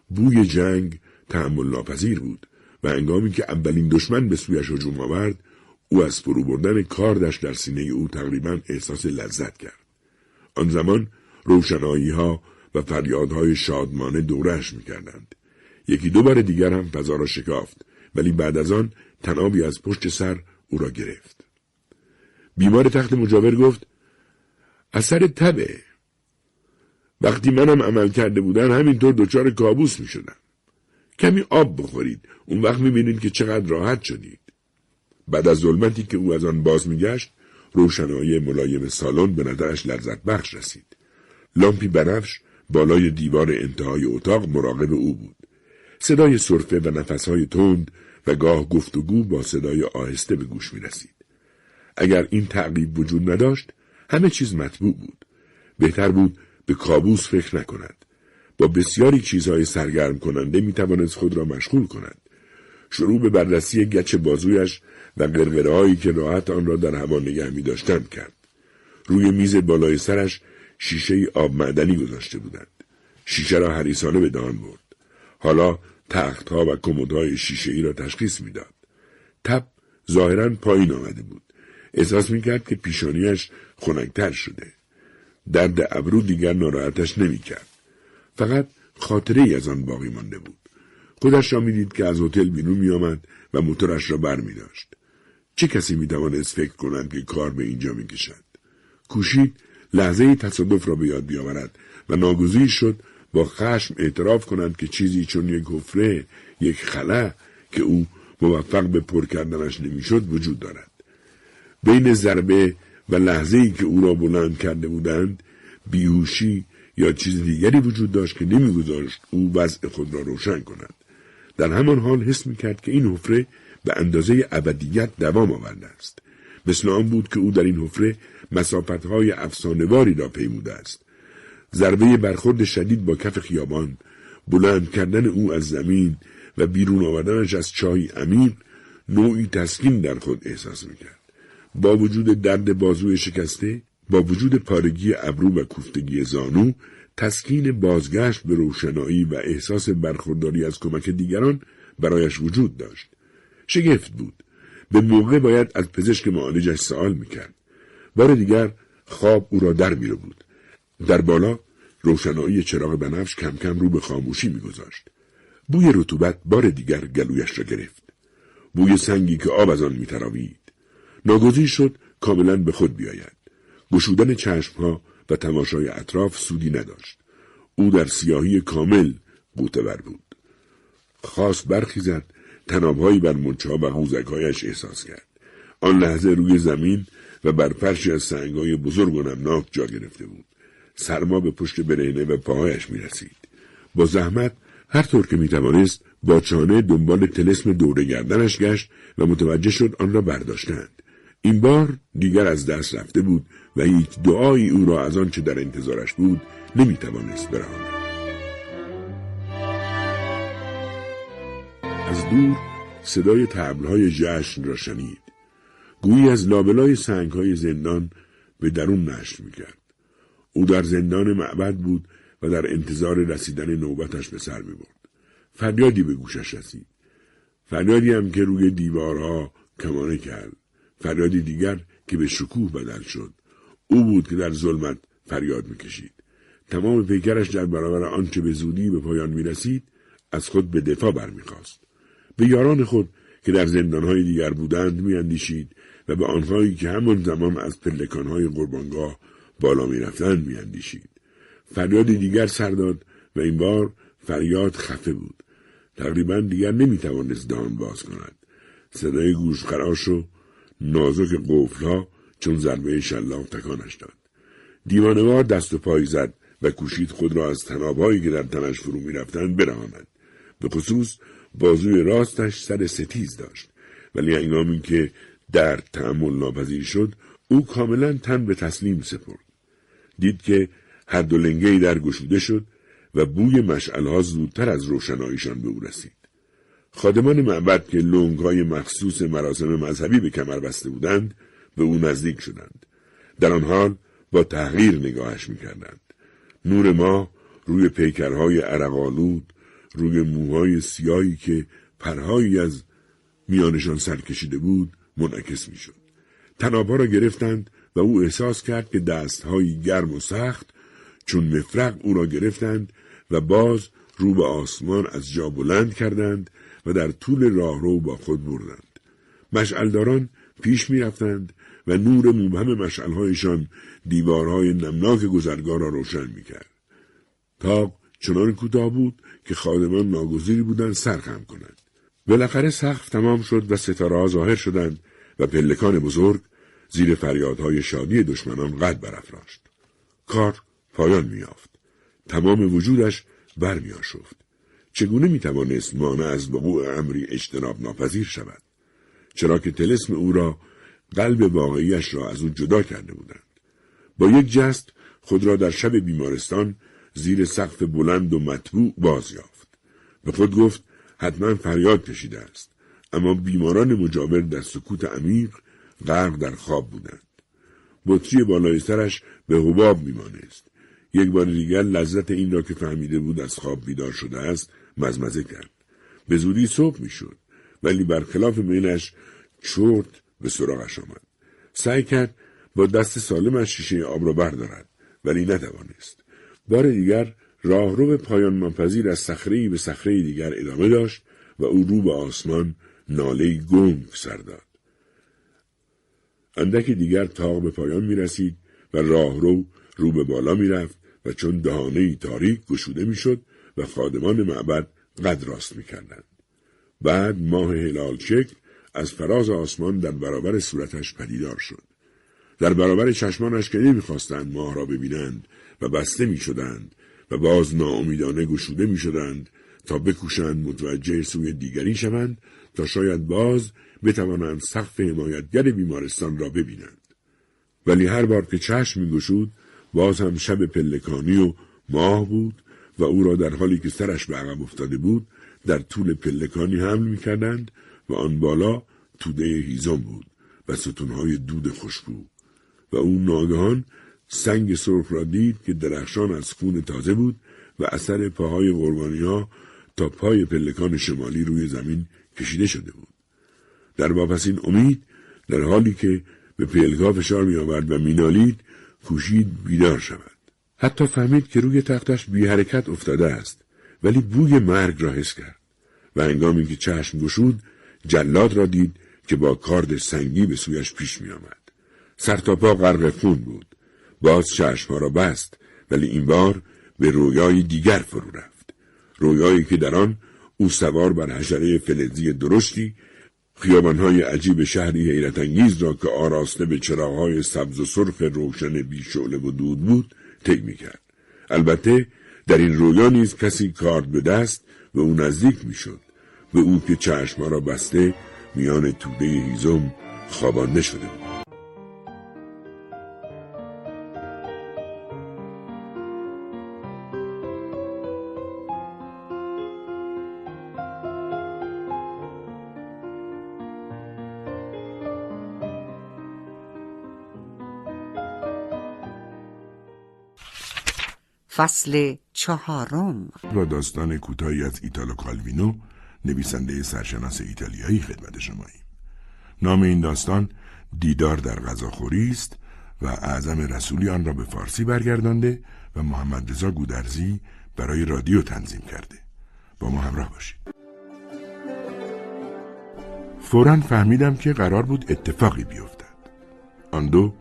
S1: بوی جنگ تحمل ناپذیر بود و انگامی که اولین دشمن به سویش هجوم آورد او از فرو بردن کاردش در سینه او تقریبا احساس لذت کرد. آن زمان روشنایی ها و فریادهای شادمانه دورش می‌کردند. یکی دو بار دیگر هم فضا را شکافت ولی بعد از آن تنابی از پشت سر او را گرفت. بیمار تخت مجاور گفت اثر تبه. وقتی منم عمل کرده بودن همینطور دچار کابوس می شدم. کمی آب بخورید. اون وقت می بینید که چقدر راحت شدید. بعد از ظلمتی که او از آن باز میگشت روشنایی ملایم سالن به نظرش لذت بخش رسید. لامپی بنفش بالای دیوار انتهای اتاق مراقب او بود. صدای صرفه و نفسهای تند و گاه گفتگو با صدای آهسته به گوش می رسید. اگر این تعقیب وجود نداشت همه چیز مطبوع بود. بهتر بود به کابوس فکر نکند. با بسیاری چیزهای سرگرم کننده می توانست خود را مشغول کند. شروع به بررسی گچ بازویش و هایی که راحت آن را در هوا نگه می داشتند کرد. روی میز بالای سرش شیشه آب معدنی گذاشته بودند. شیشه را حریسانه به دان برد. حالا تختها و کمدهای شیشه ای را تشخیص می‌داد. تب ظاهرا پایین آمده بود. احساس می‌کرد که پیشانیش خنکتر شده. درد ابرو دیگر ناراحتش نمی‌کرد. فقط خاطره ای از آن باقی مانده بود. خودش را می‌دید که از هتل بیرون میآمد و موتورش را بر می داشت. چه کسی می توانست فکر کند که کار به اینجا می کشد؟ کوشید لحظه تصادف را به یاد بیاورد و ناگزیر شد با خشم اعتراف کنند که چیزی چون یک حفره یک خلا که او موفق به پر کردنش نمی‌شد وجود دارد. بین ضربه و لحظه ای که او را بلند کرده بودند بیهوشی یا چیز دیگری وجود داشت که نمیگذاشت او وضع خود را روشن کند. در همان حال حس می‌کرد که این حفره به اندازه ابدیت دوام آورده است. مثل آن بود که او در این حفره مسافتهای افسانهواری را پیموده است. ضربه برخورد شدید با کف خیابان بلند کردن او از زمین و بیرون آوردنش از چای عمیق نوعی تسکین در خود احساس می‌کرد. با وجود درد بازوی شکسته با وجود پارگی ابرو و کوفتگی زانو تسکین بازگشت به روشنایی و احساس برخورداری از کمک دیگران برایش وجود داشت. شگفت بود. به موقع باید از پزشک معالجش سوال می‌کرد. بار دیگر خواب او را در میره بود در بالا روشنایی چراغ بنفش کم کم رو به خاموشی میگذاشت. بوی رطوبت بار دیگر گلویش را گرفت. بوی سنگی که آب از آن میتراوید. ناگزیر شد کاملا به خود بیاید. گشودن چشمها و تماشای اطراف سودی نداشت. او در سیاهی کامل بر بود. خواست برخیزد تنابهایی بر منچه و حوزکهایش احساس کرد. آن لحظه روی زمین و بر فرشی از سنگهای بزرگ و نمناک جا گرفته بود. سرما به پشت برهنه و پاهایش می رسید. با زحمت هر طور که می توانست با چانه دنبال تلسم دوره گردنش گشت و متوجه شد آن را برداشتند. این بار دیگر از دست رفته بود و هیچ دعایی او را از آنچه در انتظارش بود نمی توانست برهاند. از دور صدای تبلهای جشن را شنید. گویی از لابلای سنگهای زندان به درون نشر می‌کرد. او در زندان معبد بود و در انتظار رسیدن نوبتش به سر می‌برد. فریادی به گوشش رسید. فریادی هم که روی دیوارها کمانه کرد. فریادی دیگر که به شکوه بدل شد. او بود که در ظلمت فریاد می‌کشید. تمام پیکرش در برابر آنچه به زودی به پایان می‌رسید از خود به دفاع برمیخواست. به یاران خود که در زندانهای دیگر بودند میاندیشید و به آنهایی که همان زمان از پلکانهای قربانگاه بالا می‌رفتند میاندیشید. فریاد دیگر سر داد و این بار فریاد خفه بود. تقریبا دیگر نمی‌توانست دان باز کند. صدای گوشخراش و نازک قفلها چون ضربه شلاق تکانش داد. دیوانوار دست و پای زد و کوشید خود را از تنابهایی که در تنش فرو می‌رفتند برهاند. به خصوص بازوی راستش سر ستیز داشت. ولی انگامی که درد تحمل ناپذیر شد او کاملا تن به تسلیم سپرد. دید که هر دو لنگه در گشوده شد و بوی مشعلها زودتر از روشناییشان به او رسید. خادمان معبد که لنگهای مخصوص مراسم مذهبی به کمر بسته بودند به او نزدیک شدند. در آن حال با تغییر نگاهش می‌کردند. نور ما روی پیکرهای عرقالود روی موهای سیاهی که پرهایی از میانشان سرکشیده بود منعکس می‌شد. تنابها را گرفتند و او احساس کرد که دستهایی گرم و سخت چون مفرق او را گرفتند و باز رو به آسمان از جا بلند کردند و در طول راهرو با خود بردند. مشعلداران پیش می‌رفتند و نور مبهم مشعلهایشان دیوارهای نمناک گذرگاه را روشن می‌کرد. تاق چنان کوتاه بود که خادمان ناگزیری بودند سرخم کنند. بالاخره سقف تمام شد و ستاره ظاهر شدند و پلکان بزرگ زیر فریادهای شادی دشمنان قد برافراشت. کار پایان میافت تمام وجودش برمیآشفت. چگونه می‌توانست مانع از وقوع امری اجتناب ناپذیر شود؟ چرا که تلسم او را قلب واقعیش را از او جدا کرده بودند. با یک جست خود را در شب بیمارستان زیر سقف بلند و مطبوع باز یافت به خود گفت حتما فریاد کشیده است. اما بیماران مجاور در سکوت عمیق غرق در خواب بودند. بطری بالای سرش به حباب میمانست. یک بار دیگر لذت این را که فهمیده بود از خواب بیدار شده است مزمزه کرد. به زودی صبح می‌شد ولی برخلاف میلش چرت به سراغش آمد. سعی کرد با دست سالمش شیشه آب را بردارد ولی نتوانست. بار دیگر راهرو پایان منپذیر از صخره به صخره دیگر ادامه داشت و او رو به آسمان ناله گنگ سر داد. اندک دیگر تاق به پایان می رسید و راهرو رو به بالا می رفت و چون دهانه تاریک گشوده می شد و خادمان معبد قد راست می کردند. بعد ماه هلال شکل از فراز آسمان در برابر صورتش پدیدار شد. در برابر چشمانش که نمی‌خواستند ماه را ببینند و بسته می شدند و باز ناامیدانه گشوده می شدند تا بکوشند متوجه سوی دیگری شوند تا شاید باز بتوانند سقف حمایتگر بیمارستان را ببینند. ولی هر بار که چشم می گشود باز هم شب پلکانی و ماه بود و او را در حالی که سرش به عقب افتاده بود در طول پلکانی حمل می کردند و آن بالا توده هیزم بود و ستونهای دود خوشبو و او ناگهان سنگ سرخ را دید که درخشان از خون تازه بود و اثر پاهای قربانی ها تا پای پلکان شمالی روی زمین کشیده شده بود. در واپسین امید در حالی که به پلکا فشار می آورد و مینالید کوشید بیدار شود. حتی فهمید که روی تختش بی حرکت افتاده است ولی بوی مرگ را حس کرد و انگامی که چشم گشود جلاد را دید که با کارد سنگی به سویش پیش می آمد. سر تا پا غرق خون بود. باز چشمها را بست ولی این بار به رویای دیگر فرو رفت. رویایی که در آن او سوار بر حشره فلزی درشتی خیابانهای عجیب شهری حیرت انگیز را که آراسته به چراغهای سبز و سرخ روشن بی شعله و دود بود طی می‌کرد. البته در این رویا نیز کسی کارد به دست به او نزدیک می‌شد. به او که چشما را بسته میان توده هیزم خوابانده شده بود.
S2: فصل چهارم.
S1: و داستان کوتاهی از ایتالو کالوینو نویسنده سرشناس ایتالیایی خدمت شماییم نام این داستان دیدار در غذاخوری است و اعظم رسولی آن را به فارسی برگردانده و محمد رضا گودرزی برای رادیو تنظیم کرده. با ما همراه باشید. فورا فهمیدم که قرار بود اتفاقی بیفتد. آن دو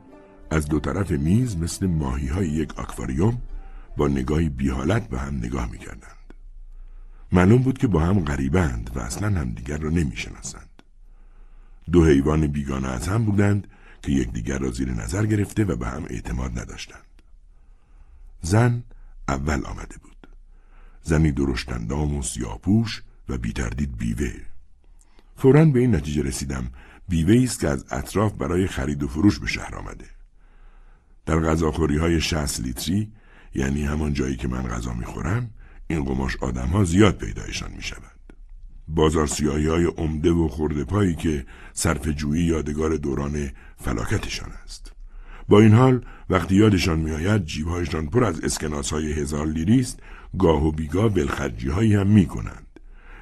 S1: از دو طرف میز مثل ماهی های یک آکواریوم با نگاهی بیحالت به هم نگاه می‌کردند. معلوم بود که با هم غریبند و اصلا همدیگر را نمی‌شناسند. دو حیوان بیگانه از هم بودند که یکدیگر را زیر نظر گرفته و به هم اعتماد نداشتند. زن اول آمده بود. زنی درشتندام و سیاپوش و بیتردید بیوه. فورا به این نتیجه رسیدم بیوه است که از اطراف برای خرید و فروش به شهر آمده. در غذاخوری های 60 لیتری یعنی همان جایی که من غذا می‌خورم این قماش آدم ها زیاد پیدایشان می شود. بازار سیاهی های عمده و خورده پایی که صرف جویی یادگار دوران فلاکتشان است. با این حال وقتی یادشان میآید جیبهایشان پر از اسکناس های هزار لیری است گاه و بیگاه ولخرجی هایی هم می کنند.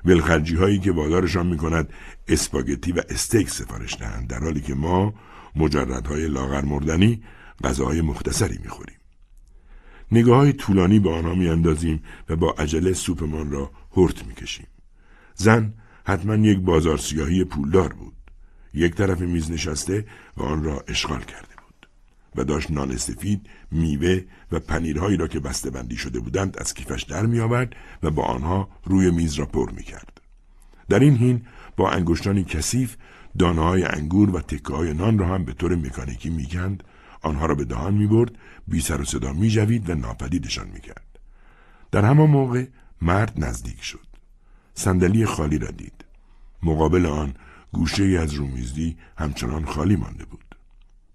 S1: ولخرجی هایی که وادارشان می کند اسپاگتی و استیک سفارش دهند در حالی که ما مجردهای لاغر مردنی غذاهای مختصری می خوریم. نگاه های طولانی به آنها می اندازیم و با عجله سوپمان را هرت می کشیم. زن حتما یک بازار سیاهی پولدار بود. یک طرف میز نشسته و آن را اشغال کرده بود و داشت نان سفید، میوه و پنیرهایی را که بسته بندی شده بودند از کیفش در می آورد و با آنها روی میز را پر می کرد. در این حین با انگشتانی کثیف دانه های انگور و تکه های نان را هم به طور مکانیکی می‌کند آنها را به دهان می برد بی سر و صدا می جوید و ناپدیدشان می کرد. در همان موقع مرد نزدیک شد. صندلی خالی را دید. مقابل آن گوشه ای از رومیزدی همچنان خالی مانده بود.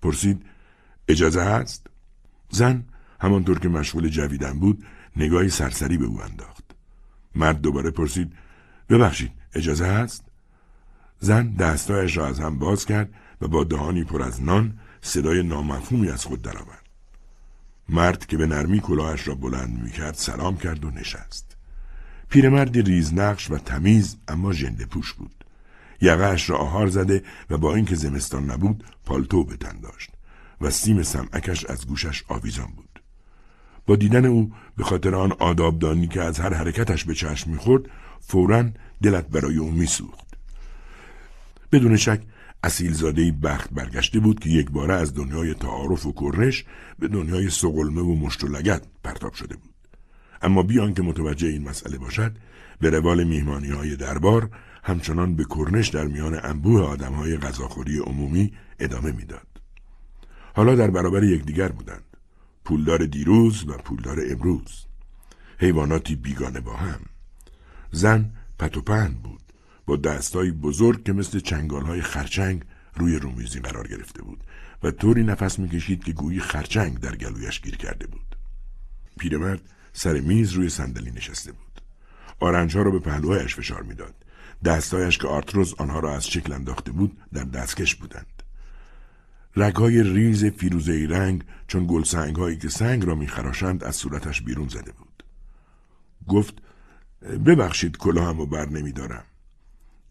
S1: پرسید اجازه هست؟ زن همانطور که مشغول جویدن بود نگاهی سرسری به او انداخت. مرد دوباره پرسید ببخشید اجازه هست؟ زن دستایش را از هم باز کرد و با دهانی پر از نان صدای نامفهومی از خود درآورد. مرد که به نرمی کلاهش را بلند می‌کرد سلام کرد و نشست. پیرمردی ریزنقش و تمیز اما ژنده پوش بود. یقهاش را آهار زده و با اینکه زمستان نبود پالتو به تن داشت و سیم سمعکش از گوشش آویزان بود. با دیدن او به خاطر آن آدابدانی که از هر حرکتش به چشم می‌خورد فورا دلت برای او میسوخت. بدون شک اصیلزاده بخت برگشته بود که یک باره از دنیای تعارف و کرنش به دنیای سقلمه و مشت و لگت پرتاب شده بود. اما بیان که متوجه این مسئله باشد به روال میهمانی های دربار همچنان به کرنش در میان انبوه آدم های غذاخوری عمومی ادامه می‌داد. حالا در برابر یکدیگر بودند. پولدار دیروز و پولدار امروز. حیواناتی بیگانه با هم. زن پتوپند بود. با دستایی بزرگ که مثل های خرچنگ روی رومیزی قرار گرفته بود و طوری نفس می‌کشید که گویی خرچنگ در گلویش گیر کرده بود. پیرمرد سر میز روی صندلی نشسته بود. آرنجها را به پهلوهایش فشار می‌داد. دستایش که آرتروز آنها را از شکل انداخته بود در دستکش بودند. رگهای ریز فیروزه رنگ چون گلسنگ هایی که سنگ را میخراشند از صورتش بیرون زده بود. گفت ببخشید کلاهمو بر نمیدارم.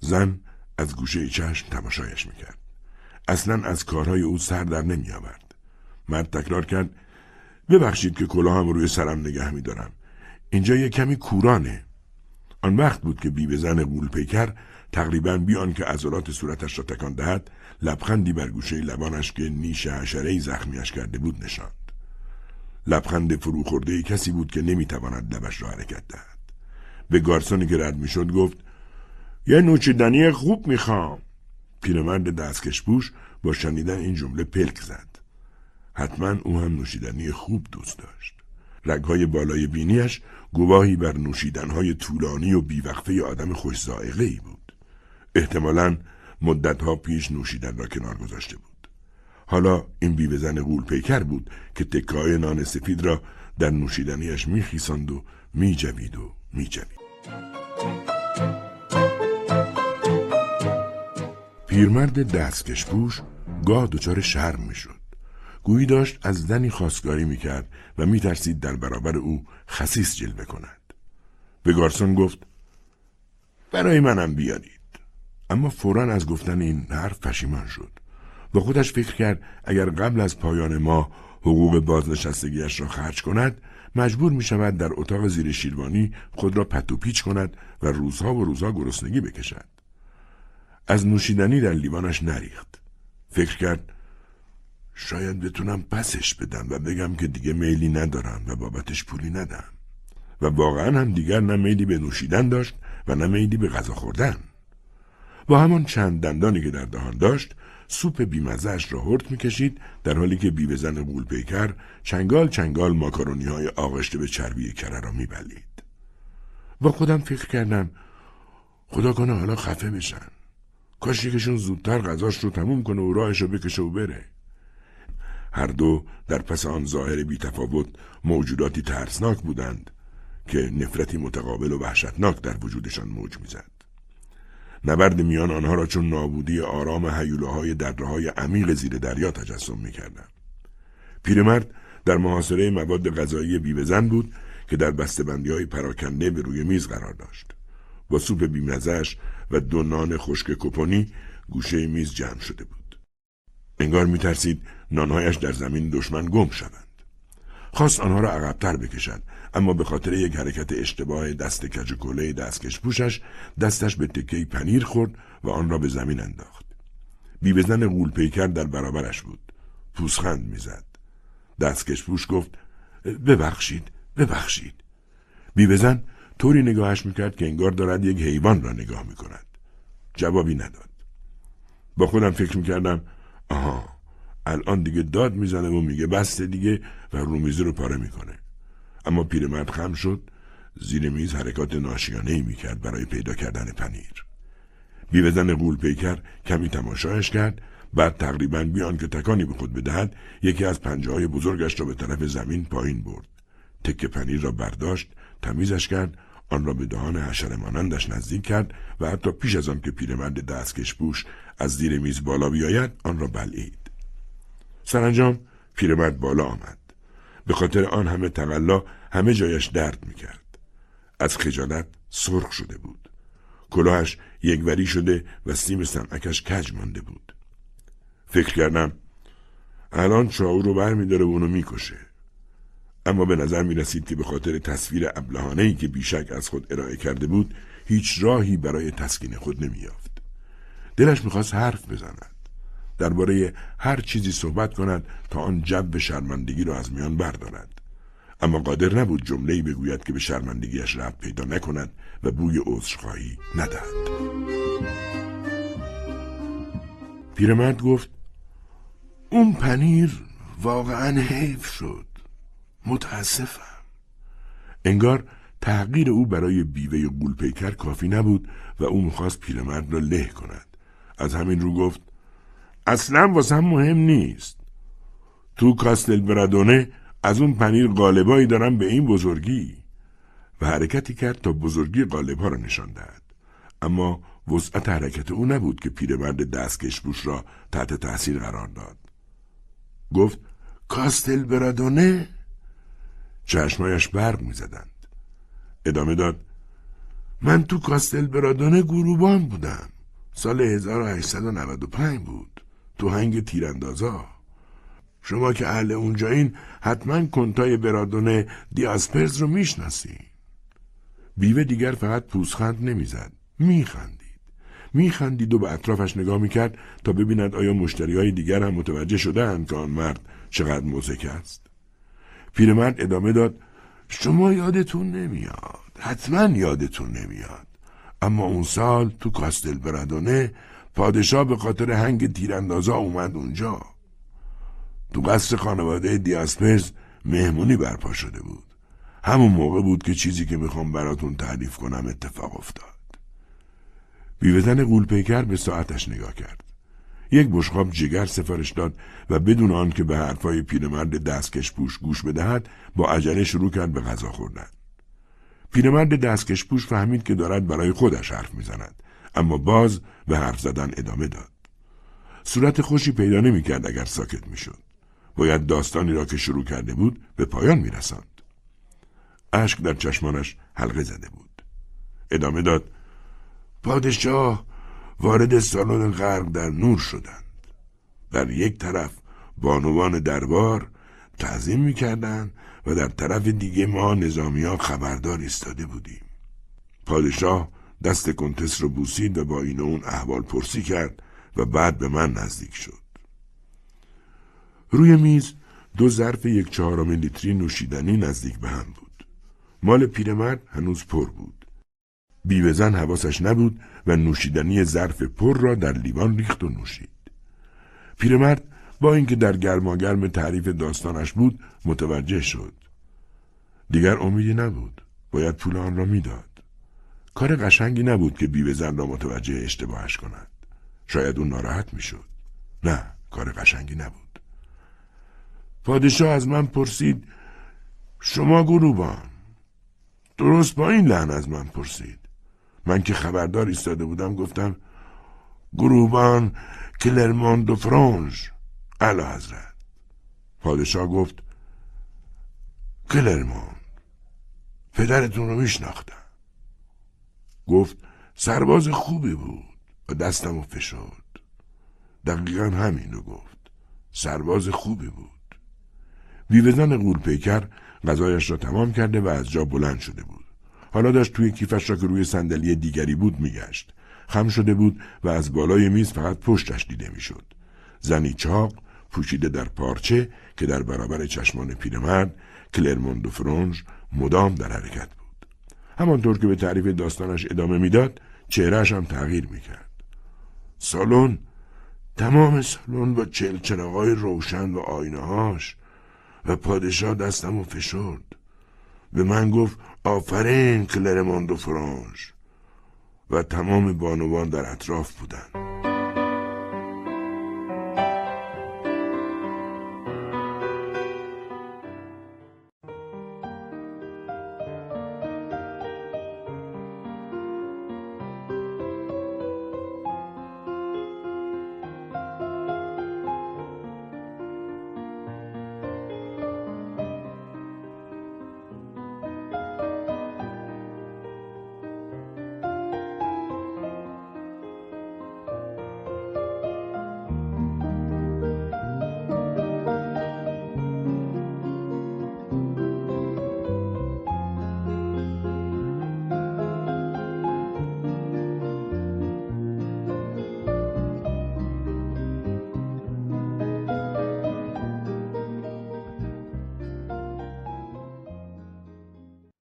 S1: زن از گوشه چشم تماشایش می‌کرد. اصلا از کارهای او سر در نمی آورد. مرد تکرار کرد ببخشید که کلاهم روی سرم نگه میدارم. اینجا یه کمی کورانه. آن وقت بود که بیوه زن قول پیکر تقریبا بیان که عضلات صورتش را تکان دهد لبخندی بر گوشه لبانش که نیش حشره زخمیش کرده بود نشاند. لبخند فروخورده کسی بود که نمی‌تواند لبش را حرکت دهد. به گارسونی که رد می‌شد گفت یه نوچیدنی خوب می‌خوام. پیرمرد دستکش پوش با شنیدن این جمله پلک زد. حتما او هم نوشیدنی خوب دوست داشت. رگهای بالای بینیش گواهی بر نوشیدنهای طولانی و بیوقفه آدم خوش ای بود. احتمالا مدتها پیش نوشیدن را کنار گذاشته بود. حالا این بیوهزن غول پیکر بود که تکای نان سفید را در نوشیدنیش میخیساند و میجوید و میجوید. پیرمرد دستکش پوش گاه دچار شرم می‌شد. گویی داشت از زنی خواستگاری می‌کرد و میترسید در برابر او خسیس جلوه کند. به گارسون گفت برای منم بیارید. اما فورا از گفتن این حرف پشیمان شد با خودش فکر کرد اگر قبل از پایان ماه حقوق بازنشستگیش را خرج کند مجبور می شود در اتاق زیر شیروانی خود را پتو پیچ کند و روزها و روزها گرسنگی بکشد. از نوشیدنی در لیوانش نریخت. فکر کرد شاید بتونم پسش بدم و بگم که دیگه میلی ندارم و بابتش پولی ندم. و واقعا هم دیگر نه میلی به نوشیدن داشت و نه میلی به غذا خوردن. با همان چند دندانی که در دهان داشت سوپ بیمزهش را هرت می‌کشید در حالی که بیوهزن غول پیکر چنگال چنگال ماکارونی های آغشته به چربی کره را میبلید. با خودم فکر کردم خدا کنه حالا خفه بشن. کاش یکشون زودتر غذاش رو تموم کنه و راهش رو بکشه و بره. هر دو در پس آن ظاهر بیتفاوت موجوداتی ترسناک بودند که نفرتی متقابل و وحشتناک در وجودشان موج می‌زد. نبرد میان آنها را چون نابودی آرام حیولاهای درهای عمیق زیر دریا تجسم می‌کردم. پیرمرد در محاصره مواد غذایی بیوزن بود که در بسته‌بندی های پراکنده به روی میز قرار داشت. با سوپ بیمزش و دو نان خشک کپونی گوشه میز جمع شده بود. انگار میترسید نانهایش در زمین دشمن گم شوند. خواست آنها را عقبتر بکشد اما به خاطر یک حرکت اشتباه دست کج دستکش پوشش دستش به تکه پنیر خورد و آن را به زمین انداخت. بیوزن غول پیکر در برابرش بود. پوسخند می‌زد. دستکش پوش گفت ببخشید ببخشید. بیوزن طوری نگاهش می‌کرد که انگار دارد یک حیوان را نگاه می‌کند. جوابی نداد. با خودم فکر می‌کردم آها الان دیگه داد می‌زنه و میگه بسته دیگه و رومیزی رو پاره می‌کنه. اما پیرمرد خم شد زیر میز حرکات ناشیانه ای می‌کرد برای پیدا کردن پنیر. بیوزن قول پیکر کمی تماشایش کرد بعد تقریبا بیان که تکانی به خود بدهد یکی از پنجه های بزرگش را به طرف زمین پایین برد. تکه پنیر را برداشت تمیزش کرد آن را به دهان حشر مانندش نزدیک کرد و حتی پیش از آن که پیرمرد دستکش بوش از زیر میز بالا بیاید آن را بلعید. سرانجام پیرمرد بالا آمد. به خاطر آن همه تقلا همه جایش درد می‌کرد. از خجالت سرخ شده بود. کلاهش یکوری شده و سیم سمعکش کج مانده بود. فکر کردم الان چاو رو بر میداره و اونو می‌کشه. اما به نظر می رسید که به خاطر تصویر ابلهانه که بیشک از خود ارائه کرده بود هیچ راهی برای تسکین خود نمییافت. دلش می‌خواست حرف بزند. درباره هر چیزی صحبت کند تا آن جب شرمندگی را از میان بردارد اما قادر نبود جمله‌ای بگوید که به شرمندگیش رفت پیدا نکند و بوی عذرخواهی ندهد پیرمرد گفت اون پنیر واقعا حیف شد متاسفم. انگار تغییر او برای بیوه قولپیکر کافی نبود و او می‌خواست پیرمرد را له کند. از همین رو گفت اصلا واسه مهم نیست. تو کاستل برادونه از اون پنیر قالبایی دارم به این بزرگی. و حرکتی کرد تا بزرگی قالبها را نشان دهد. اما وسعت حرکت او نبود که پیرمرد دستکش بوش را تحت تاثیر قرار داد. گفت کاستل برادونه؟ چشمایش برق می‌زدند. ادامه داد من تو کاستل برادونه گروبان بودم. سال 1895 بود. تو هنگ تیراندازا. شما که اهل اونجایین حتما کنتای برادون دیاسپرز رو می‌شناسین. بیوه دیگر فقط پوسخند نمی‌زد. میخندید. میخندید و به اطرافش نگاه می‌کرد تا ببیند آیا مشتری های دیگر هم متوجه شده که آن مرد چقدر موزک است. پیرمرد ادامه داد شما یادتون نمیاد حتما یادتون نمیاد. اما اون سال تو کاستل برادونه پادشاه به خاطر هنگ تیراندازا اومد اونجا. تو قصر خانواده دیاسپرز مهمونی برپا شده بود. همون موقع بود که چیزی که می‌خوام براتون تعریف کنم اتفاق افتاد. بیوزن قولپیکر به ساعتش نگاه کرد. یک بشقاب جگر سفارش داد و بدون آن که به حرفای پیرمرد دستکش پوش گوش بدهد با عجله شروع کرد به غذا خوردن پیرمرد دستکش پوش فهمید که دارد برای خودش حرف می‌زند اما باز به حرف زدن ادامه داد. صورت خوشی پیدا نمی کرد اگر ساکت می شد. باید داستانی را که شروع کرده بود به پایان میرساند اشک در چشمانش حلقه زده بود ادامه داد پادشاه وارد سالن غرق در نور شدند. در یک طرف بانوان دربار تعظیم می‌کردند و در طرف دیگه ما نظامی ها خبردار ایستاده بودیم. پادشاه دست کنتس رو بوسید و با این اون احوال پرسی کرد و بعد به من نزدیک شد. روی میز دو ظرف یک چهارم لیتری نوشیدنی نزدیک به هم بود. مال پیرمرد هنوز پر بود. بیوزن حواسش نبود و نوشیدنی ظرف پر را در لیوان ریخت و نوشید. پیرمرد با اینکه در گرماگرم تعریف داستانش بود متوجه شد. دیگر امیدی نبود. باید پول آن را می‌داد. کار قشنگی نبود که بیوه زن را متوجه اشتباهش کند. شاید اون ناراحت می‌شد. نه کار قشنگی نبود. پادشاه از من پرسید شما گروبان درست با این لحن از من پرسید؟ من که خبردار ایستاده بودم گفتم گروبان کلرمان دو فرانج علا حضرت. پادشاه گفت کلرمان پدرتون رو میشناختم. گفت سرباز خوبی بود و دستمو فشرد. دقیقا همین رو گفت. سرباز خوبی بود. بیوزن قول پیکر غذایش را تمام کرده و از جا بلند شده بود. حالا داشت توی کیفش را که روی صندلی دیگری بود میگشت. خم شده بود و از بالای میز فقط پشتش دیده می‌شد. زنی چاق پوشیده در پارچه که در برابر چشمان پیرمرد کلرموند و فرونج مدام در حرکت بود. همانطور که به تعریف داستانش ادامه می‌داد چهرهش هم تغییر می‌کرد. سالن تمام سالن با چلچراغای روشن و آینهاش و پادشاه دستم و فشرد. به من گفت آفرین کلرموند و فرانج و تمام بانوان در اطراف بودند.